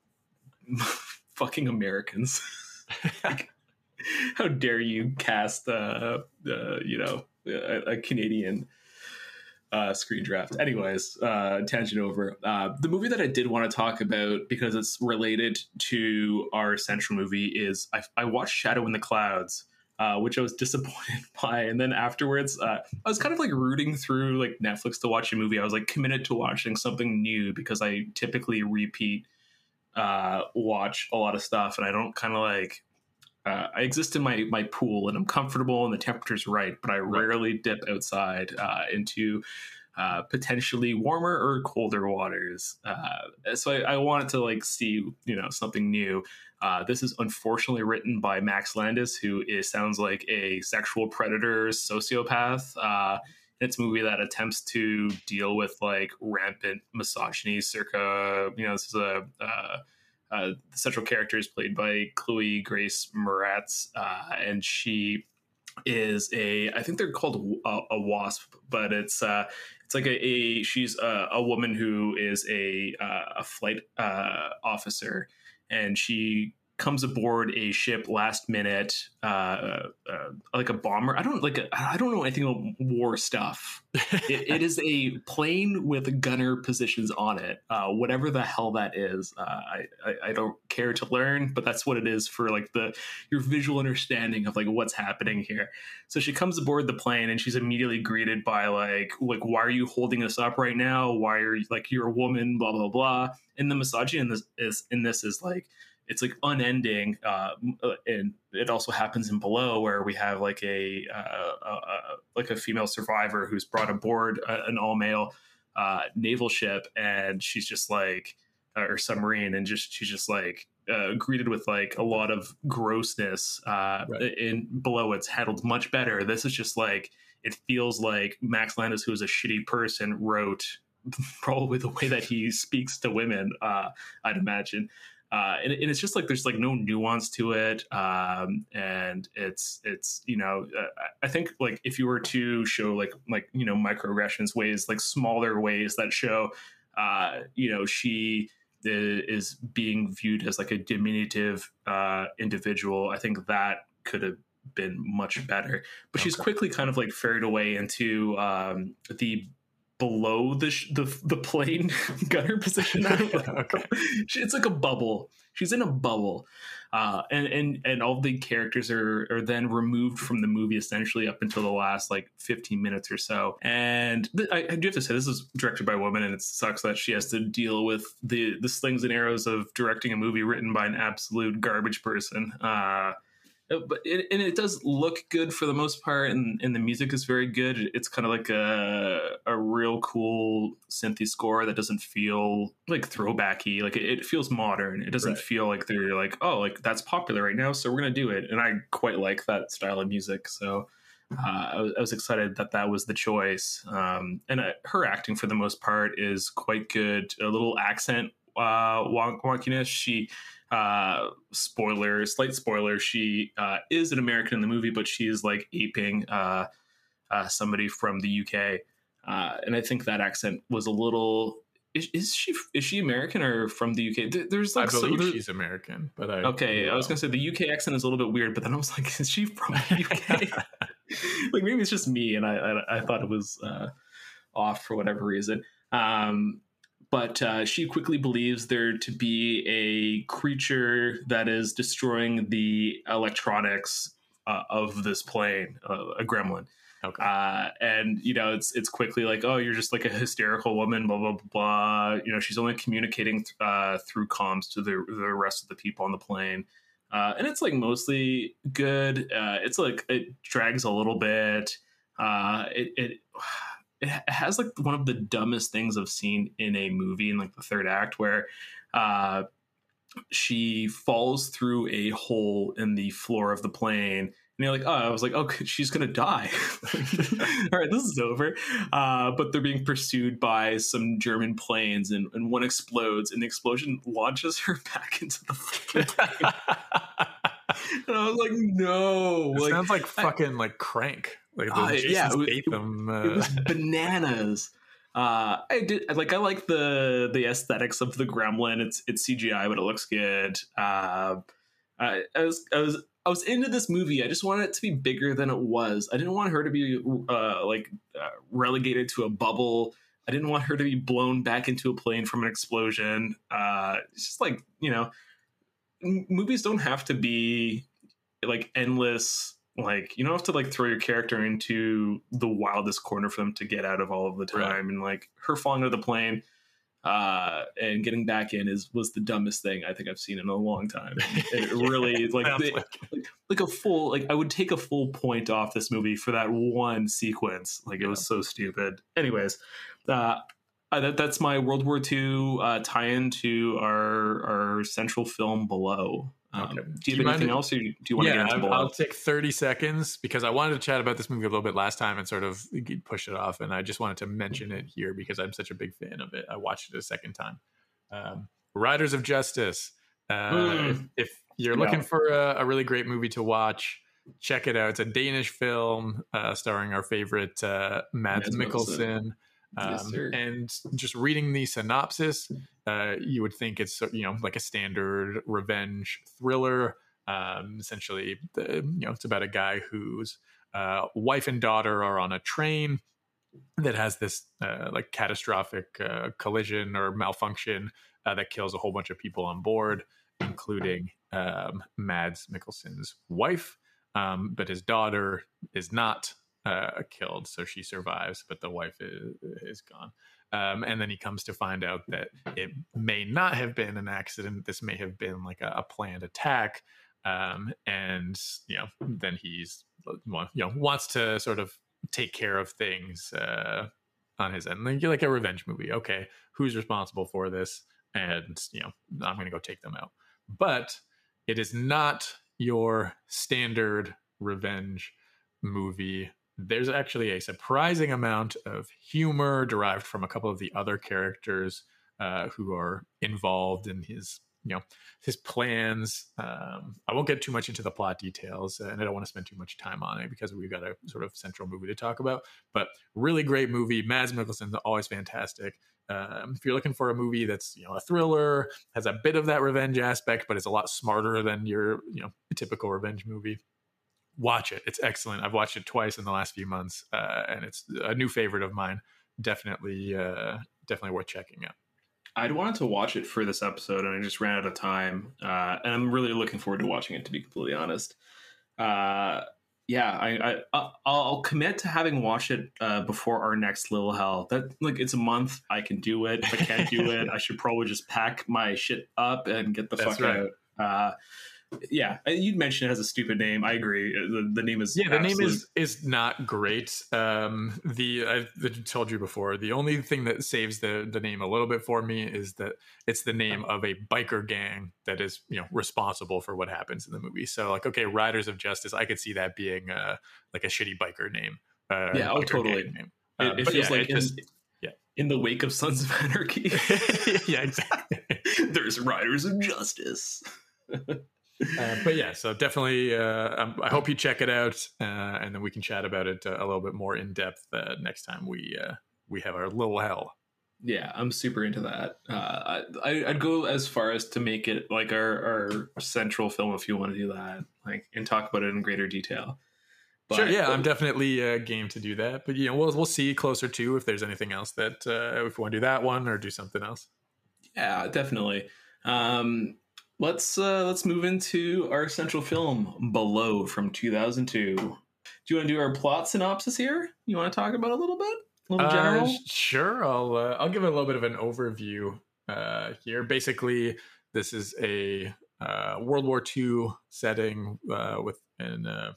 fucking Americans. Like, how dare you cast, uh, uh, you know, a, a Canadian uh, screen draft. Anyways, uh, tangent over. Uh, the movie that I did want to talk about because it's related to our central movie is I, I watched Shadow in the Clouds uh, which I was disappointed by. And then afterwards, uh, I was kind of like rooting through like Netflix to watch a movie. I was like committed to watching something new because I typically repeat uh, watch a lot of stuff, and I don't kind of like. Uh, I exist in my my pool, and I'm comfortable, and the temperature's right. But I rarely dip outside uh, into uh, potentially warmer or colder waters. Uh, so I, I wanted to like see you know something new. Uh, this is unfortunately written by Max Landis, who is sounds like a sexual predator sociopath. Uh, it's a movie that attempts to deal with like rampant misogyny, circa you know this is a. Uh, the central character is played by Chloe Grace Moretz, and she is a I think they're called a, a wasp, but it's uh, it's like a, a she's a, a, woman who is a uh, a flight uh, officer, and she comes aboard a ship last minute, uh, uh, like a bomber. I don't like. I don't know anything about war stuff. it, it is a plane with gunner positions on it. Uh, whatever the hell that is, uh, I, I, I don't care to learn. But that's what it is for like the your visual understanding of like what's happening here. So she comes aboard the plane and she's immediately greeted by like like why are you holding us up right now? Why are you like you're a woman? Blah blah blah. And the misogyny in this is in this is like it's like unending uh, uh, and it also happens in below where we have like a, uh, like a female survivor who's brought aboard an all male uh, naval ship and she's just like or submarine and just she's just like uh, greeted with like a lot of grossness right. in below. It's handled much better. This is just like it feels like max landis who is a shitty person wrote probably the way that he speaks to women i'd imagine uh, and, and, it's just like there's like no nuance to it um, and it's it's you know uh, i think like if you were to show like like you know microaggressions ways like smaller ways that show uh, you know she is being viewed as like a diminutive uh, individual i think that could have been much better but okay. she's quickly kind of like ferried away into um, the below the sh- the the plane gunner position. okay. It's like a bubble. She's in a bubble, uh, and and and all the characters are are then removed from the movie essentially up until the last like 15 minutes or so. And th- I, I, do have to say this is directed by a woman, and it sucks that she has to deal with the the slings and arrows of directing a movie written by an absolute garbage person. Uh, uh, but it, and it does look good for the most part and, and the music is very good. It's kind of like a, a real cool synthy score that doesn't feel like throwbacky. Like it, it feels modern. It doesn't right. feel like they're like oh like that's popular right now so we're gonna do it. And i quite like that style of music so uh, I, was, I, was, excited that that was the choice. Um, and uh, her acting for the most part is quite good. A little accent uh, wonkiness she uh, spoiler, slight spoiler, she uh, is an American in the movie, but she is like aping uh, uh, somebody from the UK. Uh, and I think that accent was a little. Is, is, she is she American or from the UK? There's like I believe so, she's American, but I okay. I was gonna say the UK accent is a little bit weird, but then I was like, is she from the UK? like maybe it's just me, and I I, I thought it was uh, off for whatever reason. Um, but uh, she quickly believes there to be a creature that is destroying the electronics uh, of this plane, uh, a gremlin. Okay. Uh, and you know, it's it's quickly like, oh, you're just like a hysterical woman, blah blah blah. blah. You know, she's only communicating th- uh, through comms to the the rest of the people on the plane. Uh, and it's like mostly good. it's like it drags a little bit. it, it it has like one of the dumbest things I've seen in a movie in like the third act where uh, she falls through a hole in the floor of the plane. And you're like, oh, I was like, oh, she's gonna die. All right, this is over. Uh, but they're being pursued by some German planes, and, and one explodes, and the explosion launches her back into the plane. and I was like, no. It like, sounds like fucking I, like crank. Like uh, yeah, it, them, uh... it, was bananas. Uh, I did like I like the the aesthetics of the Gremlin. It's it's CGI, but it looks good. Uh, I, I was I was I was into this movie. I just wanted it to be bigger than it was. I didn't want her to be uh, like uh, relegated to a bubble. I didn't want her to be blown back into a plane from an explosion. Uh, it's just like you know, m- movies don't have to be like endless Like you don't have to like throw your character into the wildest corner for them to get out of all of the time. Right. And like her falling out of the plane uh and getting back in is was the dumbest thing I think I've seen in a long time. And it really like, the- like- like a full like I would take a full point off this movie for that one sequence. Like it was so stupid. Anyways, uh, uh, that, that's my World War II uh, tie-in to our our central film below. Um, Okay. Do Do you you have anything mind- else, or do you want to get into below? I'll take 30 seconds because I wanted to chat about this movie a little bit last time and sort of push it off. And I just wanted to mention it here because I'm such a big fan of it. I watched it a second time. Um, Riders of Justice. Uh, Mm. if, if you're Yeah. looking for a, a really great movie to watch, check it out. It's a Danish film uh, starring our favorite uh, Mads Mads Mikkelsen. Mikkelsen. Um, Yes, and just reading the synopsis, uh, you would think it's you know like a standard revenge thriller. Um, essentially, the, you know, it's about a guy whose uh, wife and daughter are on a train that has this uh, like catastrophic uh, collision or malfunction uh, that kills a whole bunch of people on board, including um, Mads Mikkelsen's wife. Um, but his daughter is not uh, killed, so she survives, but the wife is, is gone. Um, and then he comes to find out that it may not have been an accident. This may have been like a, a planned attack. Um, and you know, then he's you know wants to sort of take care of things uh, on his end, like, like a revenge movie. Okay, who's responsible for this? And you know, I'm going to go take them out. But it is not your standard revenge movie. There's actually a surprising amount of humor derived from a couple of the other characters uh, who are involved in his, you know, his plans. Um, I won't get too much into the plot details, and I don't want to spend too much time on it because we've got a sort of central movie to talk about. But really great movie. Mads Mikkelsen's always fantastic. Um, if you're looking for a movie that's you know a thriller, has a bit of that revenge aspect, but it's a lot smarter than your you know typical revenge movie, watch it. It's excellent. I've watched it twice in the last few months, uh, and it's a new favorite of mine. Definitely, uh, definitely worth checking out. I'd wanted to watch it for this episode, and I just ran out of time. Uh, and I'm really looking forward to watching it. To be completely honest, uh, yeah, I, I I'll commit to having watched it uh, before our next Little Hell. That like it's a month. I can do it. If I can't do it, I should probably just pack my shit up and get the That's fuck right. out. Uh, yeah, you'd mentioned it has a stupid name. I agree. The, the name is Yeah, the name is is not great. Um, the I've told you before. The only thing that saves the the name a little bit for me is that it's the name of a biker gang that is you know responsible for what happens in the movie. So like, okay, Riders of Justice, I could see that being uh, like a shitty biker name. Uh, Yeah, oh, totally. name. It, Uh, it feels yeah, like it just- in, yeah. in the wake of Sons of Anarchy. yeah, exactly. There's Riders of Justice. Uh, but yeah, so definitely, uh, um, I hope you check it out, uh, and then we can chat about it uh, a little bit more in depth uh, next time we uh, we have our little hell. Yeah, I'm super into that. Uh, I, I'd go as far as to make it like our, our central film if you want to do that, like and talk about it in greater detail. sure, But- yeah, I'm definitely uh, game to do that. But you know, we'll we'll see closer to if there's anything else that uh, if we want to do that one or do something else. Yeah, definitely. Um, let's uh, let's move into our central film, Below from 2002. Do you want to do our plot synopsis here? You want to talk about a little bit, a little Uh, general? sure, I'll uh, I'll give a little bit of an overview uh, here. Basically, this is a uh, World War II setting uh, with an, uh,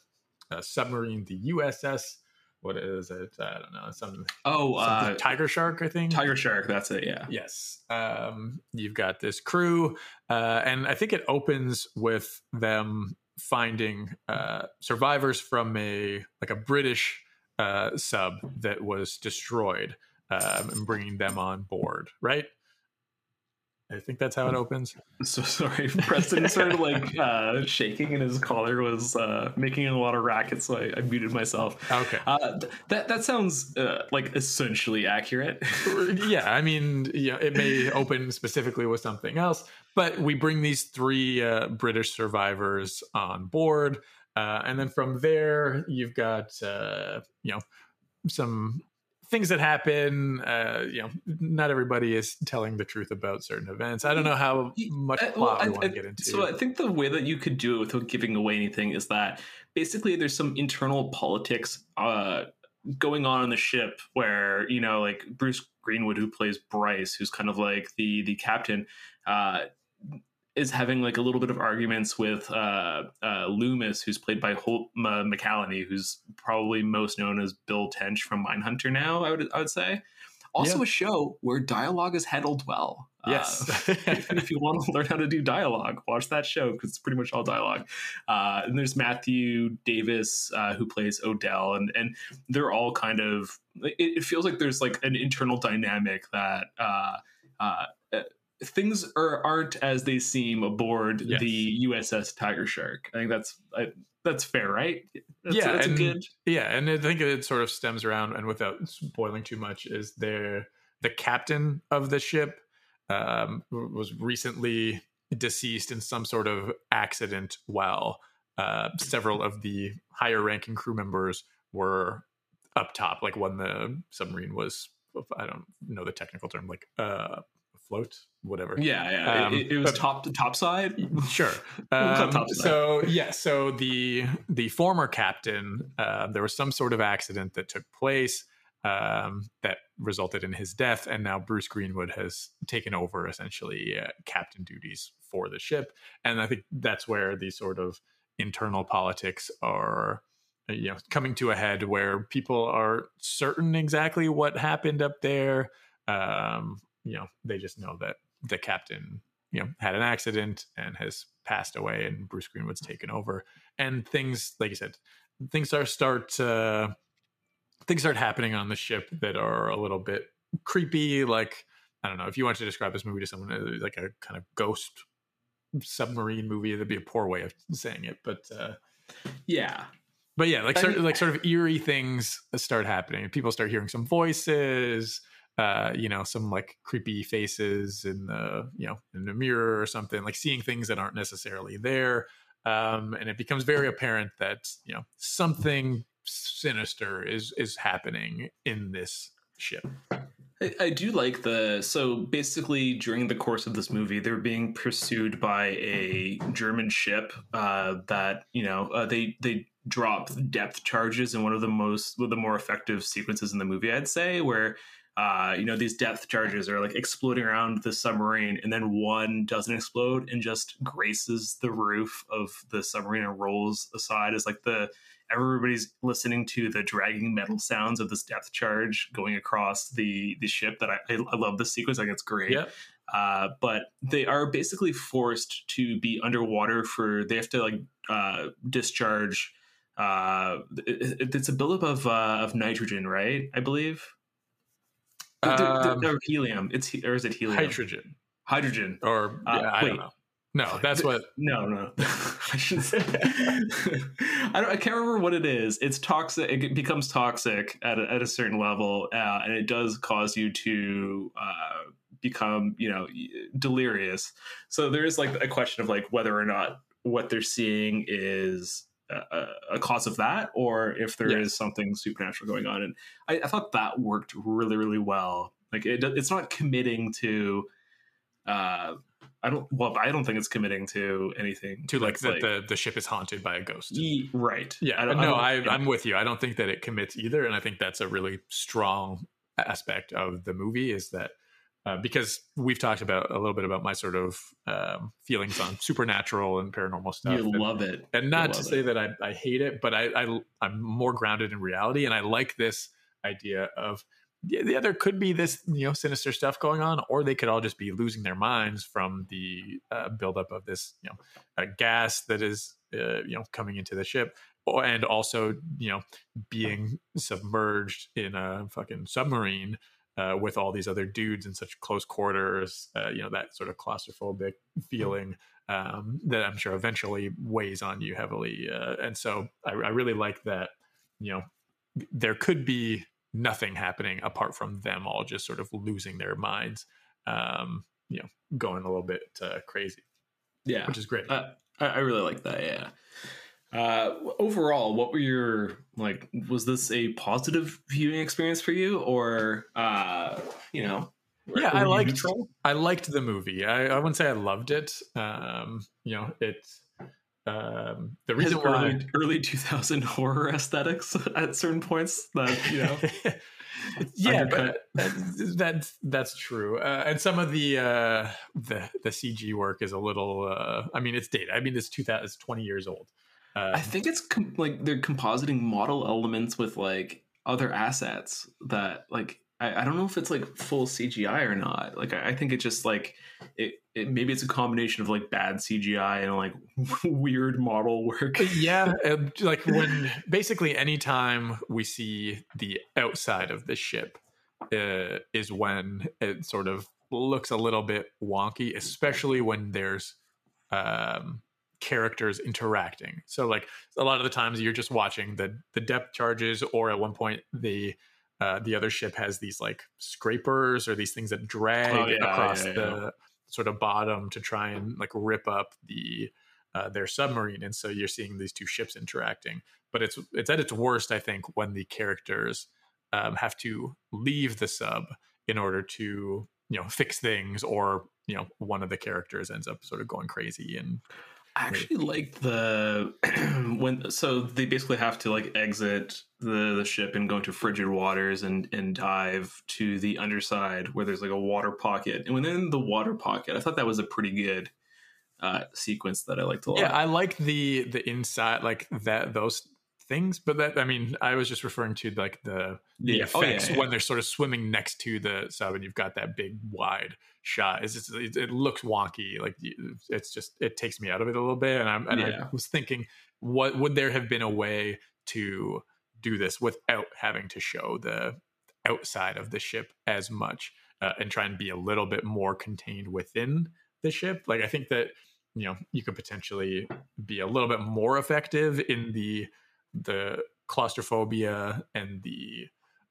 a submarine, the USS. What is it? I don't know. Some oh, uh, Tiger Shark, I think. Tiger Shark. That's it. Yeah. Yes. Um, you've got this crew, uh, and I think it opens with them finding uh, survivors from a like a British uh, sub that was destroyed, um, and bringing them on board. Right. I think that's how it opens. So sorry, Preston started like uh, shaking, and his collar was uh, making a lot of racket. So I, I muted myself. Okay. Uh, th- that that sounds uh, like essentially accurate. yeah, I mean, yeah, it may open specifically with something else, but we bring these three uh, British survivors on board, uh, and then from there, you've got uh, you know some things that happen. Uh, you know, not everybody is telling the truth about certain events. I don't know how much Uh, plot well, we I- want to get into. So I think the way that you could do it without giving away anything is that basically there's some internal politics uh, going on on the ship where you know like Bruce Greenwood who plays Bryce, who's kind of like the the captain. Uh, is having like a little bit of arguments with uh, uh, Loomis, who's played by Holt uh, McCallany, who's probably most known as Bill Tench from Mindhunter. Now, I would I would say, also Yeah. a show where dialogue is handled well. Yes. Uh, if, if you want to learn how to do dialogue, watch that show because it's pretty much all dialogue. Uh, and there's Matthew Davis uh, who plays Odell, and and they're all kind of. It, it feels like there's like an internal dynamic that. Uh, Things are, aren't as they seem aboard Yes. the USS Tiger Shark. I think that's I, that's fair, right? That's, Yeah, that's a and- good. Yeah, and I think it sort of stems around, and without spoiling too much, is there the captain of the ship um, was recently deceased in some sort of accident while uh, several of the higher ranking crew members were up top, like when the submarine was, I don't know the technical term, like uh, afloat, whatever. Yeah, yeah. Um, it, it was but- top to top side. Sure. Um, top so yeah, so the the former captain, uh, there was some sort of accident that took place um, that resulted in his death, and now Bruce Greenwood has taken over essentially uh, captain duties for the ship, and I think that's where the sort of internal politics are. uh, You know, coming to a head where people are certain exactly what happened up there. Um, you know, they just know that the captain you know had an accident and has passed away and bruce greenwood's taken over. And things like you said things are start uh things start happening on the ship that are a little bit creepy. Like i don't know if you want to describe this movie to someone uh, like a kind of ghost submarine movie that'd be a poor way of saying it but uh Yeah, but yeah, like sort like sort of eerie things start happening. People start hearing some voices, uh, you know, some like creepy faces in the you know in the mirror or something, like seeing things that aren't necessarily there. Um, and it becomes very apparent that you know something sinister is is happening in this ship. I, I do like the so basically during the course of this movie they're being pursued by a German ship uh, that you know uh, they they drop depth charges in one of the most one of the more effective sequences in the movie I'd say where uh, you know these depth charges are like exploding around the submarine and then one doesn't explode and just graces the roof of the submarine and rolls aside as like the everybody's listening to the dragging metal sounds of this depth charge going across the the ship that i, I, I love this sequence i think it's great. Yeah, uh, but they are basically forced to be underwater for they have to like uh, discharge uh, it, it- it's a buildup of uh, of nitrogen right i believe Um, or helium it's or is it helium hydrogen hydrogen or Uh, yeah, I wait. don't know. No, that's what. No, no. I should say. I don't. I can't remember what it is. It's toxic. It becomes toxic at a, at a certain level, uh, and it does cause you to uh, become, you know, delirious. So there is like a question of like whether or not what they're seeing is a, a cause of that, or if there is Yes. something supernatural going on. And I, I thought that worked really, really well. Like it, it's not committing to. Uh, I don't. Well, I don't think it's committing to anything To like that the, the ship is haunted by a ghost. Ye- right. Yeah, I don't, no, I I, I'm with you. I don't think that it commits either, and I think that's a really strong aspect of the movie is that uh, because we've talked about a little bit about my sort of um, feelings on supernatural and paranormal stuff, you and, love it. and not to love say it. that I, I hate it, but I, I I'm more grounded in reality, and I like this idea of yeah, yeah, there could be this you know sinister stuff going on, or they could all just be losing their minds from the uh, buildup of this you know uh, gas that is uh, you know coming into the ship, and also you know being submerged in a fucking submarine uh, with all these other dudes in such close quarters. Uh, you know that sort of claustrophobic feeling um, that I'm sure eventually weighs on you heavily. Uh, and so I, I really like that. You know, there could be nothing happening apart from them all just sort of losing their minds. Um, you know, going a little bit uh, crazy, yeah, which is great. I really like that. Yeah. Uh, overall, what were your like? Was this a positive viewing experience for you, or uh, you know? Yeah, I liked- neutral? I liked the movie. I, I wouldn't say I loved it. Um, you know, it um, the His reason why early, early 2000 horror aesthetics at certain points that you know yeah, but that- that's that's true. Uh, and some of the uh, the the CG work is a little. Uh, I mean, it's dated. I mean, it's 2000, it's 20 years old. Uh, I think it's com- like they're compositing model elements with like other assets that like I, I don't know if it's like full CGI or not. Like I, I think it's just like it, it maybe it's a combination of like bad CGI and like weird model work. yeah, uh, like when basically anytime we see the outside of the ship uh, is when it sort of looks a little bit wonky, especially when there's um, characters interacting. So like a lot of the times you're just watching the the depth charges, or at one point the uh, the other ship has these like scrapers or these things that drag Oh, yeah, across yeah, the yeah. sort of bottom to try and like rip up the uh, their submarine, and so you're seeing these two ships interacting. But it's it's at its worst, I think, when the characters um, have to leave the sub in order to you know fix things, or you know one of the characters ends up sort of going crazy and I actually like the when so they basically have to like exit the the ship and go into frigid waters and and dive to the underside where there's like a water pocket. And within the water pocket, I thought that was a pretty good uh sequence that I liked a lot. Yeah, I like the the inside like that those things, but that I mean, I was just referring to like the the Yeah. Oh, yeah, effects yeah. when they're sort of swimming next to the sub, and you've got that big wide shot. It's just, it, it looks wonky. Like it's just it takes me out of it a little bit, and I'm and I was thinking, what would there have been a way to do this without having to show the outside of the ship as much uh, and try and be a little bit more contained within the ship like i think that you know you could potentially be a little bit more effective in the the claustrophobia and the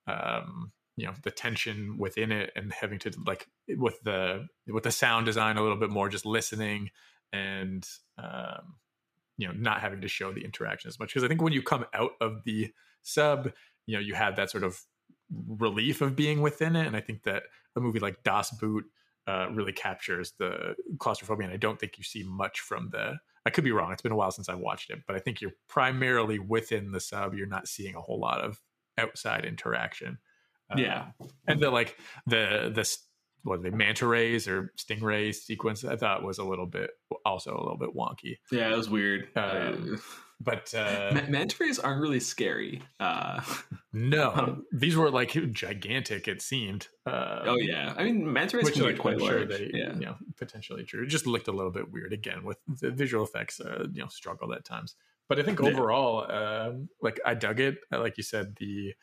um you know the tension within it and having to like with the with the sound design a little bit more just listening and um you know not having to show the interaction as much. Because i think when you come out of the sub you know you have that sort of relief of being within it and i think that a movie like das boot uh, really captures the claustrophobia and i don't think you see much from the i could be wrong it's been a while since i watched it but i think you're primarily within the sub you're not seeing a whole lot of outside interaction Uh, Yeah. and the like the the what are they manta rays or stingrays sequence i thought was a little bit also a little bit wonky Yeah, it was weird. Um, but uh Ma- manta rays aren't really scary. Uh, no these were like gigantic it seemed uh oh yeah, I mean manta rays which can like, get quite large. they yeah, you know potentially true it just looked a little bit weird again with the visual effects uh you know struggled at times but i think Yeah. overall um like i dug it Uh, like you said the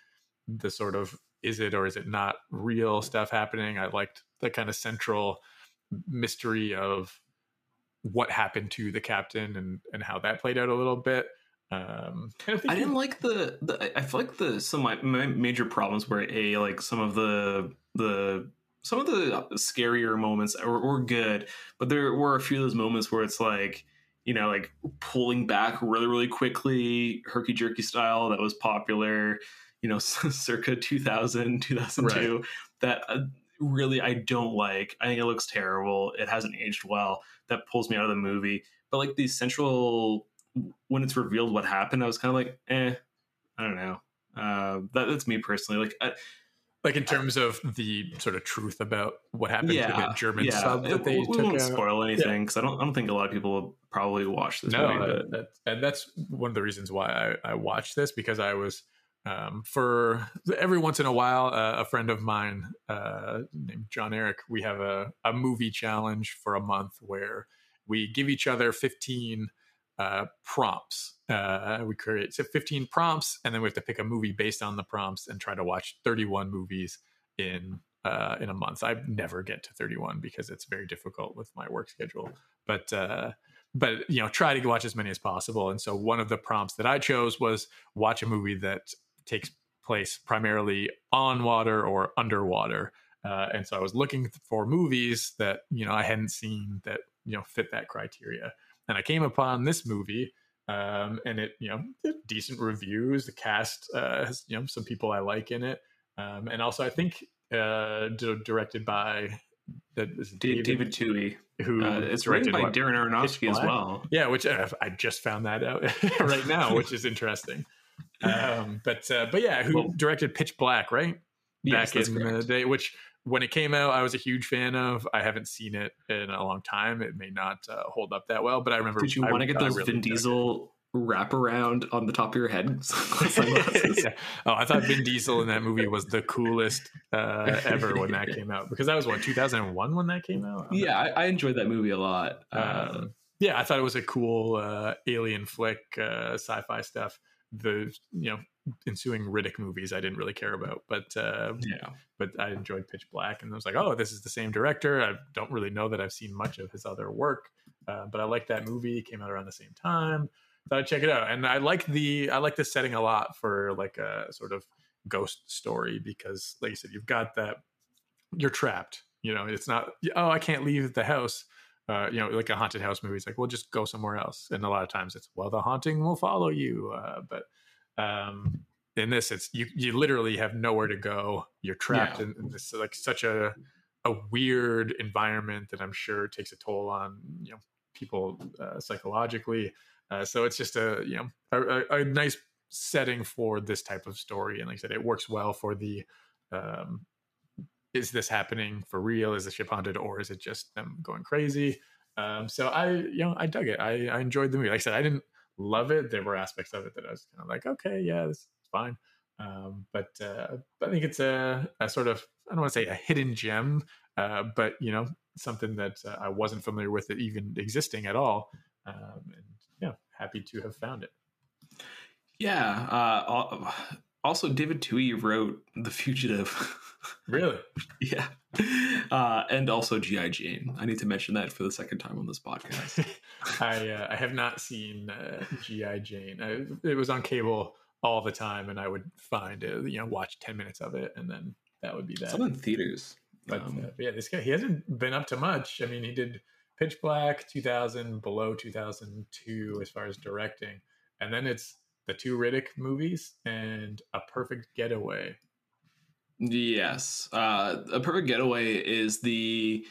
the sort of is it or is it not real stuff happening i liked the kind of central mystery of what happened to the captain and and how that played out a little bit um I didn't like the, the. I- feel like the some of my, my major problems were a like some of the the some of the scarier moments were, were good, but there were a few of those moments where it's like you know like pulling back really really quickly, herky jerky style that was popular, you know, circa 2000 2002 that. Uh, Really, I don't like. I think it looks terrible. It hasn't aged well. That pulls me out of the movie. But like the central when it's revealed what happened, I was kind of like, eh, I don't know. Uh, that, that's me personally. Like, I, like in terms of the sort of truth about what happened to the German yeah. sub that they we, we won't out. spoil anything because I don't. I don't think a lot of people will probably watch this no, movie. But that, and that's one of the reasons why I, I watched this because I was um, for every once in a while uh, a friend of mine uh, named John Eric we have a, a movie challenge for a month where we give each other 15 uh, prompts. Uh, we create so 15 prompts and then we have to pick a movie based on the prompts and try to watch 31 movies in uh, in a month. I never get to 31 because it's very difficult with my work schedule. But uh, but you know try to watch as many as possible. And so one of the prompts that i chose was watch a movie that takes place primarily on water or underwater uh, and so i was looking for movies that you know i hadn't seen that you know fit that criteria and i came upon this movie um, and it you know decent reviews the cast uh, has you know some people i like in it um, and also i think uh, d- directed by That is Da- David Twohy. who Uh, it's directed by what? Darren Aronofsky as well. Yeah, which uh, I just found that out right now, which is interesting. Um, but uh, but yeah, who Well- directed Pitch Black, right? Yes, Back that's in the day, which when it came out, I was a huge fan of. I haven't seen it in a long time. It may not uh, hold up that well, but I remember. Did you want to get I those really Vin. Diesel wraparound on the top of your head sunglasses? Yeah. Oh, I thought Vin Diesel in that movie was the coolest uh, ever when that came out because that was what 2001 when that came out. Yeah, I, I enjoyed that movie a lot. Uh, Um, yeah, I thought it was a cool uh, alien flick, uh, sci-fi stuff. The you know ensuing Riddick movies I didn't really care about, but uh, yeah, but I enjoyed Pitch Black, and I was like, oh, this is the same director. I don't really know that I've seen much of his other work, uh, but I like that movie. It came out around the same time. Thought I'd check it out, and I like the I like the setting a lot for like a sort of ghost story because, like you said, you've got that you're trapped. You know, it's not oh I can't leave the house. Uh, you know, like a haunted house movie. It's like, well, just go somewhere else. And a lot of times it's, well, the haunting will follow you. Uh, but um, in this, it's you. You literally have nowhere to go. You're trapped Yeah. in, in this like such a a weird environment that I'm sure takes a toll on you know people uh, psychologically. Uh, so it's just a you know a, a, a nice setting for this type of story, and like I said, it works well for the. Um, is this happening for real? Is the ship haunted, or is it just them going crazy? Um, so I, you know, I dug it. I, I enjoyed the movie. Like I said, I didn't love it. There were aspects of it that I was kind of like, okay, yeah, this is fine. Um, but uh, I think it's a, a sort of I don't want to say a hidden gem, uh, but you know, something that uh, I wasn't familiar with it even existing at all. Um, and yeah, happy to have found it. yeah. Al- also, David Twohy wrote The Fugitive. Really? yeah, uh, and also GI Jane. I need to mention that for the second time on this podcast. I uh, I have not seen uh, GI Jane. I, it was on cable all the time, and I would find it, you know, watch ten minutes of it, and then that would be that. Some in theaters. But Um, uh, yeah, this guy he hasn't been up to much. I mean, he did Pitch Black 2000, below 2002 as far as directing, and then it's the two Riddick movies and A Perfect Getaway. Yes, uh, a perfect getaway is the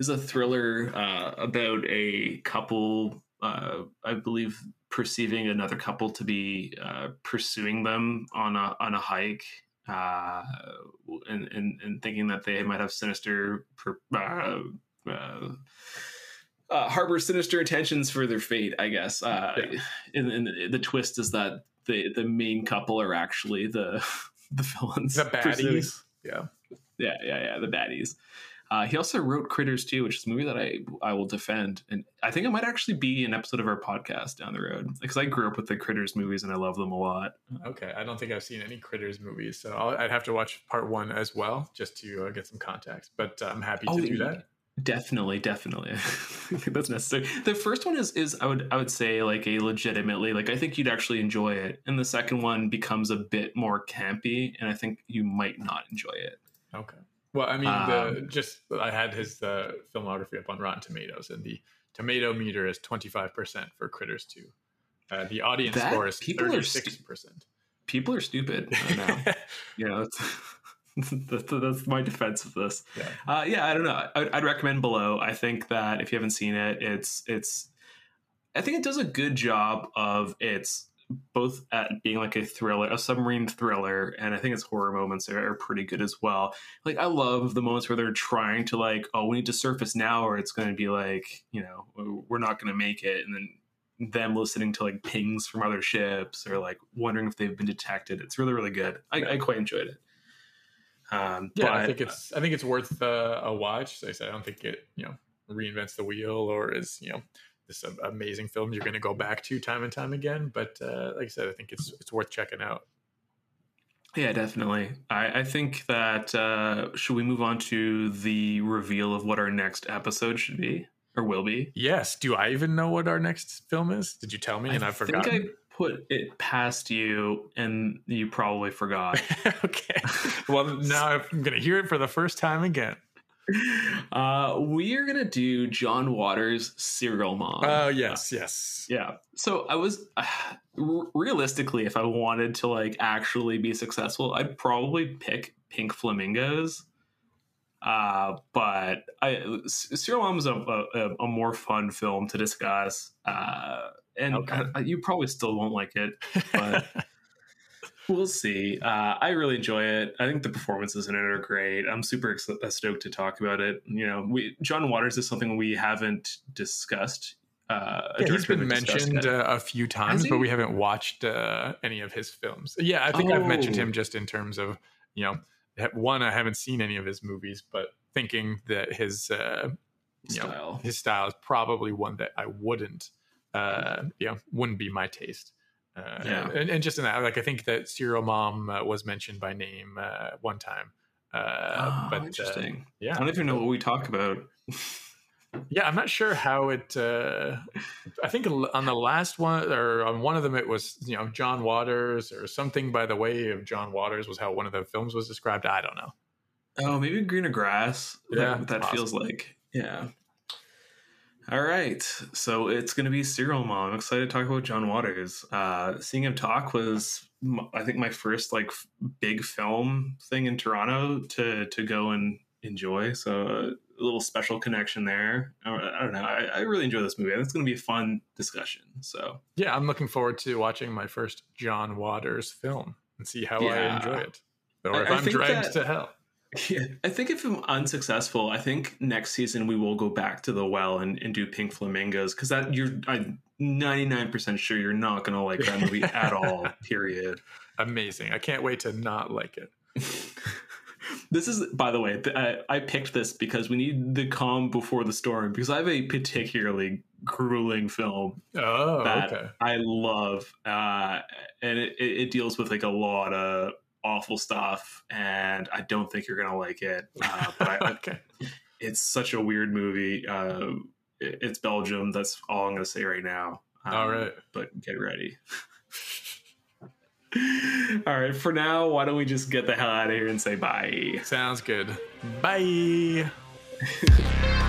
is a thriller uh, about a couple. Uh, I believe perceiving another couple to be uh, pursuing them on a on a hike, uh, and, and and thinking that they might have sinister. Per, uh, uh, harbor sinister intentions for their fate, I guess. Uh, Yeah. and, and the, twist is that the the main couple are actually the the villains, The pursuing- baddies. Yeah. yeah, yeah, yeah, the baddies. Uh, he also wrote Critters 2, which is a movie that I I will defend, and I think it might actually be an episode of our podcast down the road because I grew up with the Critters movies and I love them a lot. Okay, I don't think I've seen any Critters movies, so I'll, I'd have to watch part one as well just to uh, get some context. But uh, I'm happy to do that. Definitely, definitely. That's necessary. The first one is is I would I would say like a legitimately like I think you'd actually enjoy it, and the second one becomes a bit more campy, and I think you might not enjoy it. Okay. Well, I mean, the, Um, just I had his uh, filmography up on Rotten Tomatoes, and the tomato meter is 25% for Critters 2. Uh, the audience score is people are stu- 36%. People are stupid. I don't know. you know, that's, my defense of this. Yeah. Uh, yeah, I don't know. I'd, I'd recommend Below. I think that if you haven't seen it, it's it's. I think it does a good job of its both at being like a thriller, a submarine thriller, and I think its horror moments are, are pretty good as well. Like I love the moments where they're trying to like, oh, we need to surface now, or it's going to be like, you know, we're not going to make it, and then them listening to like pings from other ships or like wondering if they've been detected. It's really really good. I, I quite enjoyed it. Um, Yeah, but, I think it's I think it's worth uh, a watch. Like I said, I don't think it you know reinvents the wheel or is you know this amazing film you're going to go back to time and time again. But uh, like I said, I think it's it's worth checking out. Yeah, definitely. I, I think that uh, should we move on to the reveal of what our next episode should be or will be? Yes. Do I even know what our next film is? Did you tell me and I I put it past you, and you probably forgot. okay. Well, now I'm going to hear it for the first time again. uh, we are gonna do John Waters' Serial Mom. Oh, yes, yes. Yeah. So I was uh, r- realistically, if I wanted to like actually be successful, I'd probably pick Pink Flamingos. Uh, but I, Serial Mom is a, a, a more fun film to discuss. Uh, and Okay. I- you probably still won't like it, but we'll see. Uh, I really enjoy it. I think the performances in it are great. I'm super ex- uh, stoked to talk about it. You know, we John Waters is something we haven't discussed. Uh, Yeah, he's been we haven't discussed mentioned uh, a few times, but we haven't watched uh, any of his films. Yeah, I think I've mentioned Oh. him just in terms of, you know, one, I haven't seen any of his movies, but thinking that his uh, you know, style. his style is probably one that I wouldn't, uh, you know, wouldn't be my taste. Uh, Yeah. and, and just in that, like I think that Serial Mom uh, was mentioned by name uh, one time. Uh, Oh, but uh, interesting. yeah, I don't even know what we talk about. yeah, I'm not sure how it. Uh, I think on the last one or on one of them, it was you know John Waters or something by the way of John Waters was how one of the films was described. I don't know. Oh, maybe greener grass. Yeah, that, that feels like. Yeah. All right, so it's going to be Serial Mom. I'm excited to talk about John Waters. Uh, seeing him talk was, I think, my first like big film thing in Toronto to to go and enjoy. So uh, a little special connection there. I, I don't know. I, I really enjoy this movie. I think it's going to be a fun discussion. So Yeah, I'm looking forward to watching my first John Waters film and see how I enjoy it, or I- if I I'm think dragged that- to hell. Yeah, I think if I'm unsuccessful, I think next season we will go back to the well and, and do Pink Flamingos because that you're I'm 99% sure you're not gonna like that movie at all. Period. Amazing! I can't wait to not like it. This is, by the way, I, I picked this because we need the calm before the storm because I have a particularly grueling film Oh, that okay. I love, uh, and it, it it deals with like a lot of awful stuff, and I don't think you're gonna like it. Uh, but I, okay. it's such a weird movie. Uh, it- it's Belgium. That's all I'm to say right now. Um, All right. But get ready. all right. For now, why don't we just get the hell out of here and say bye? Sounds good. Bye.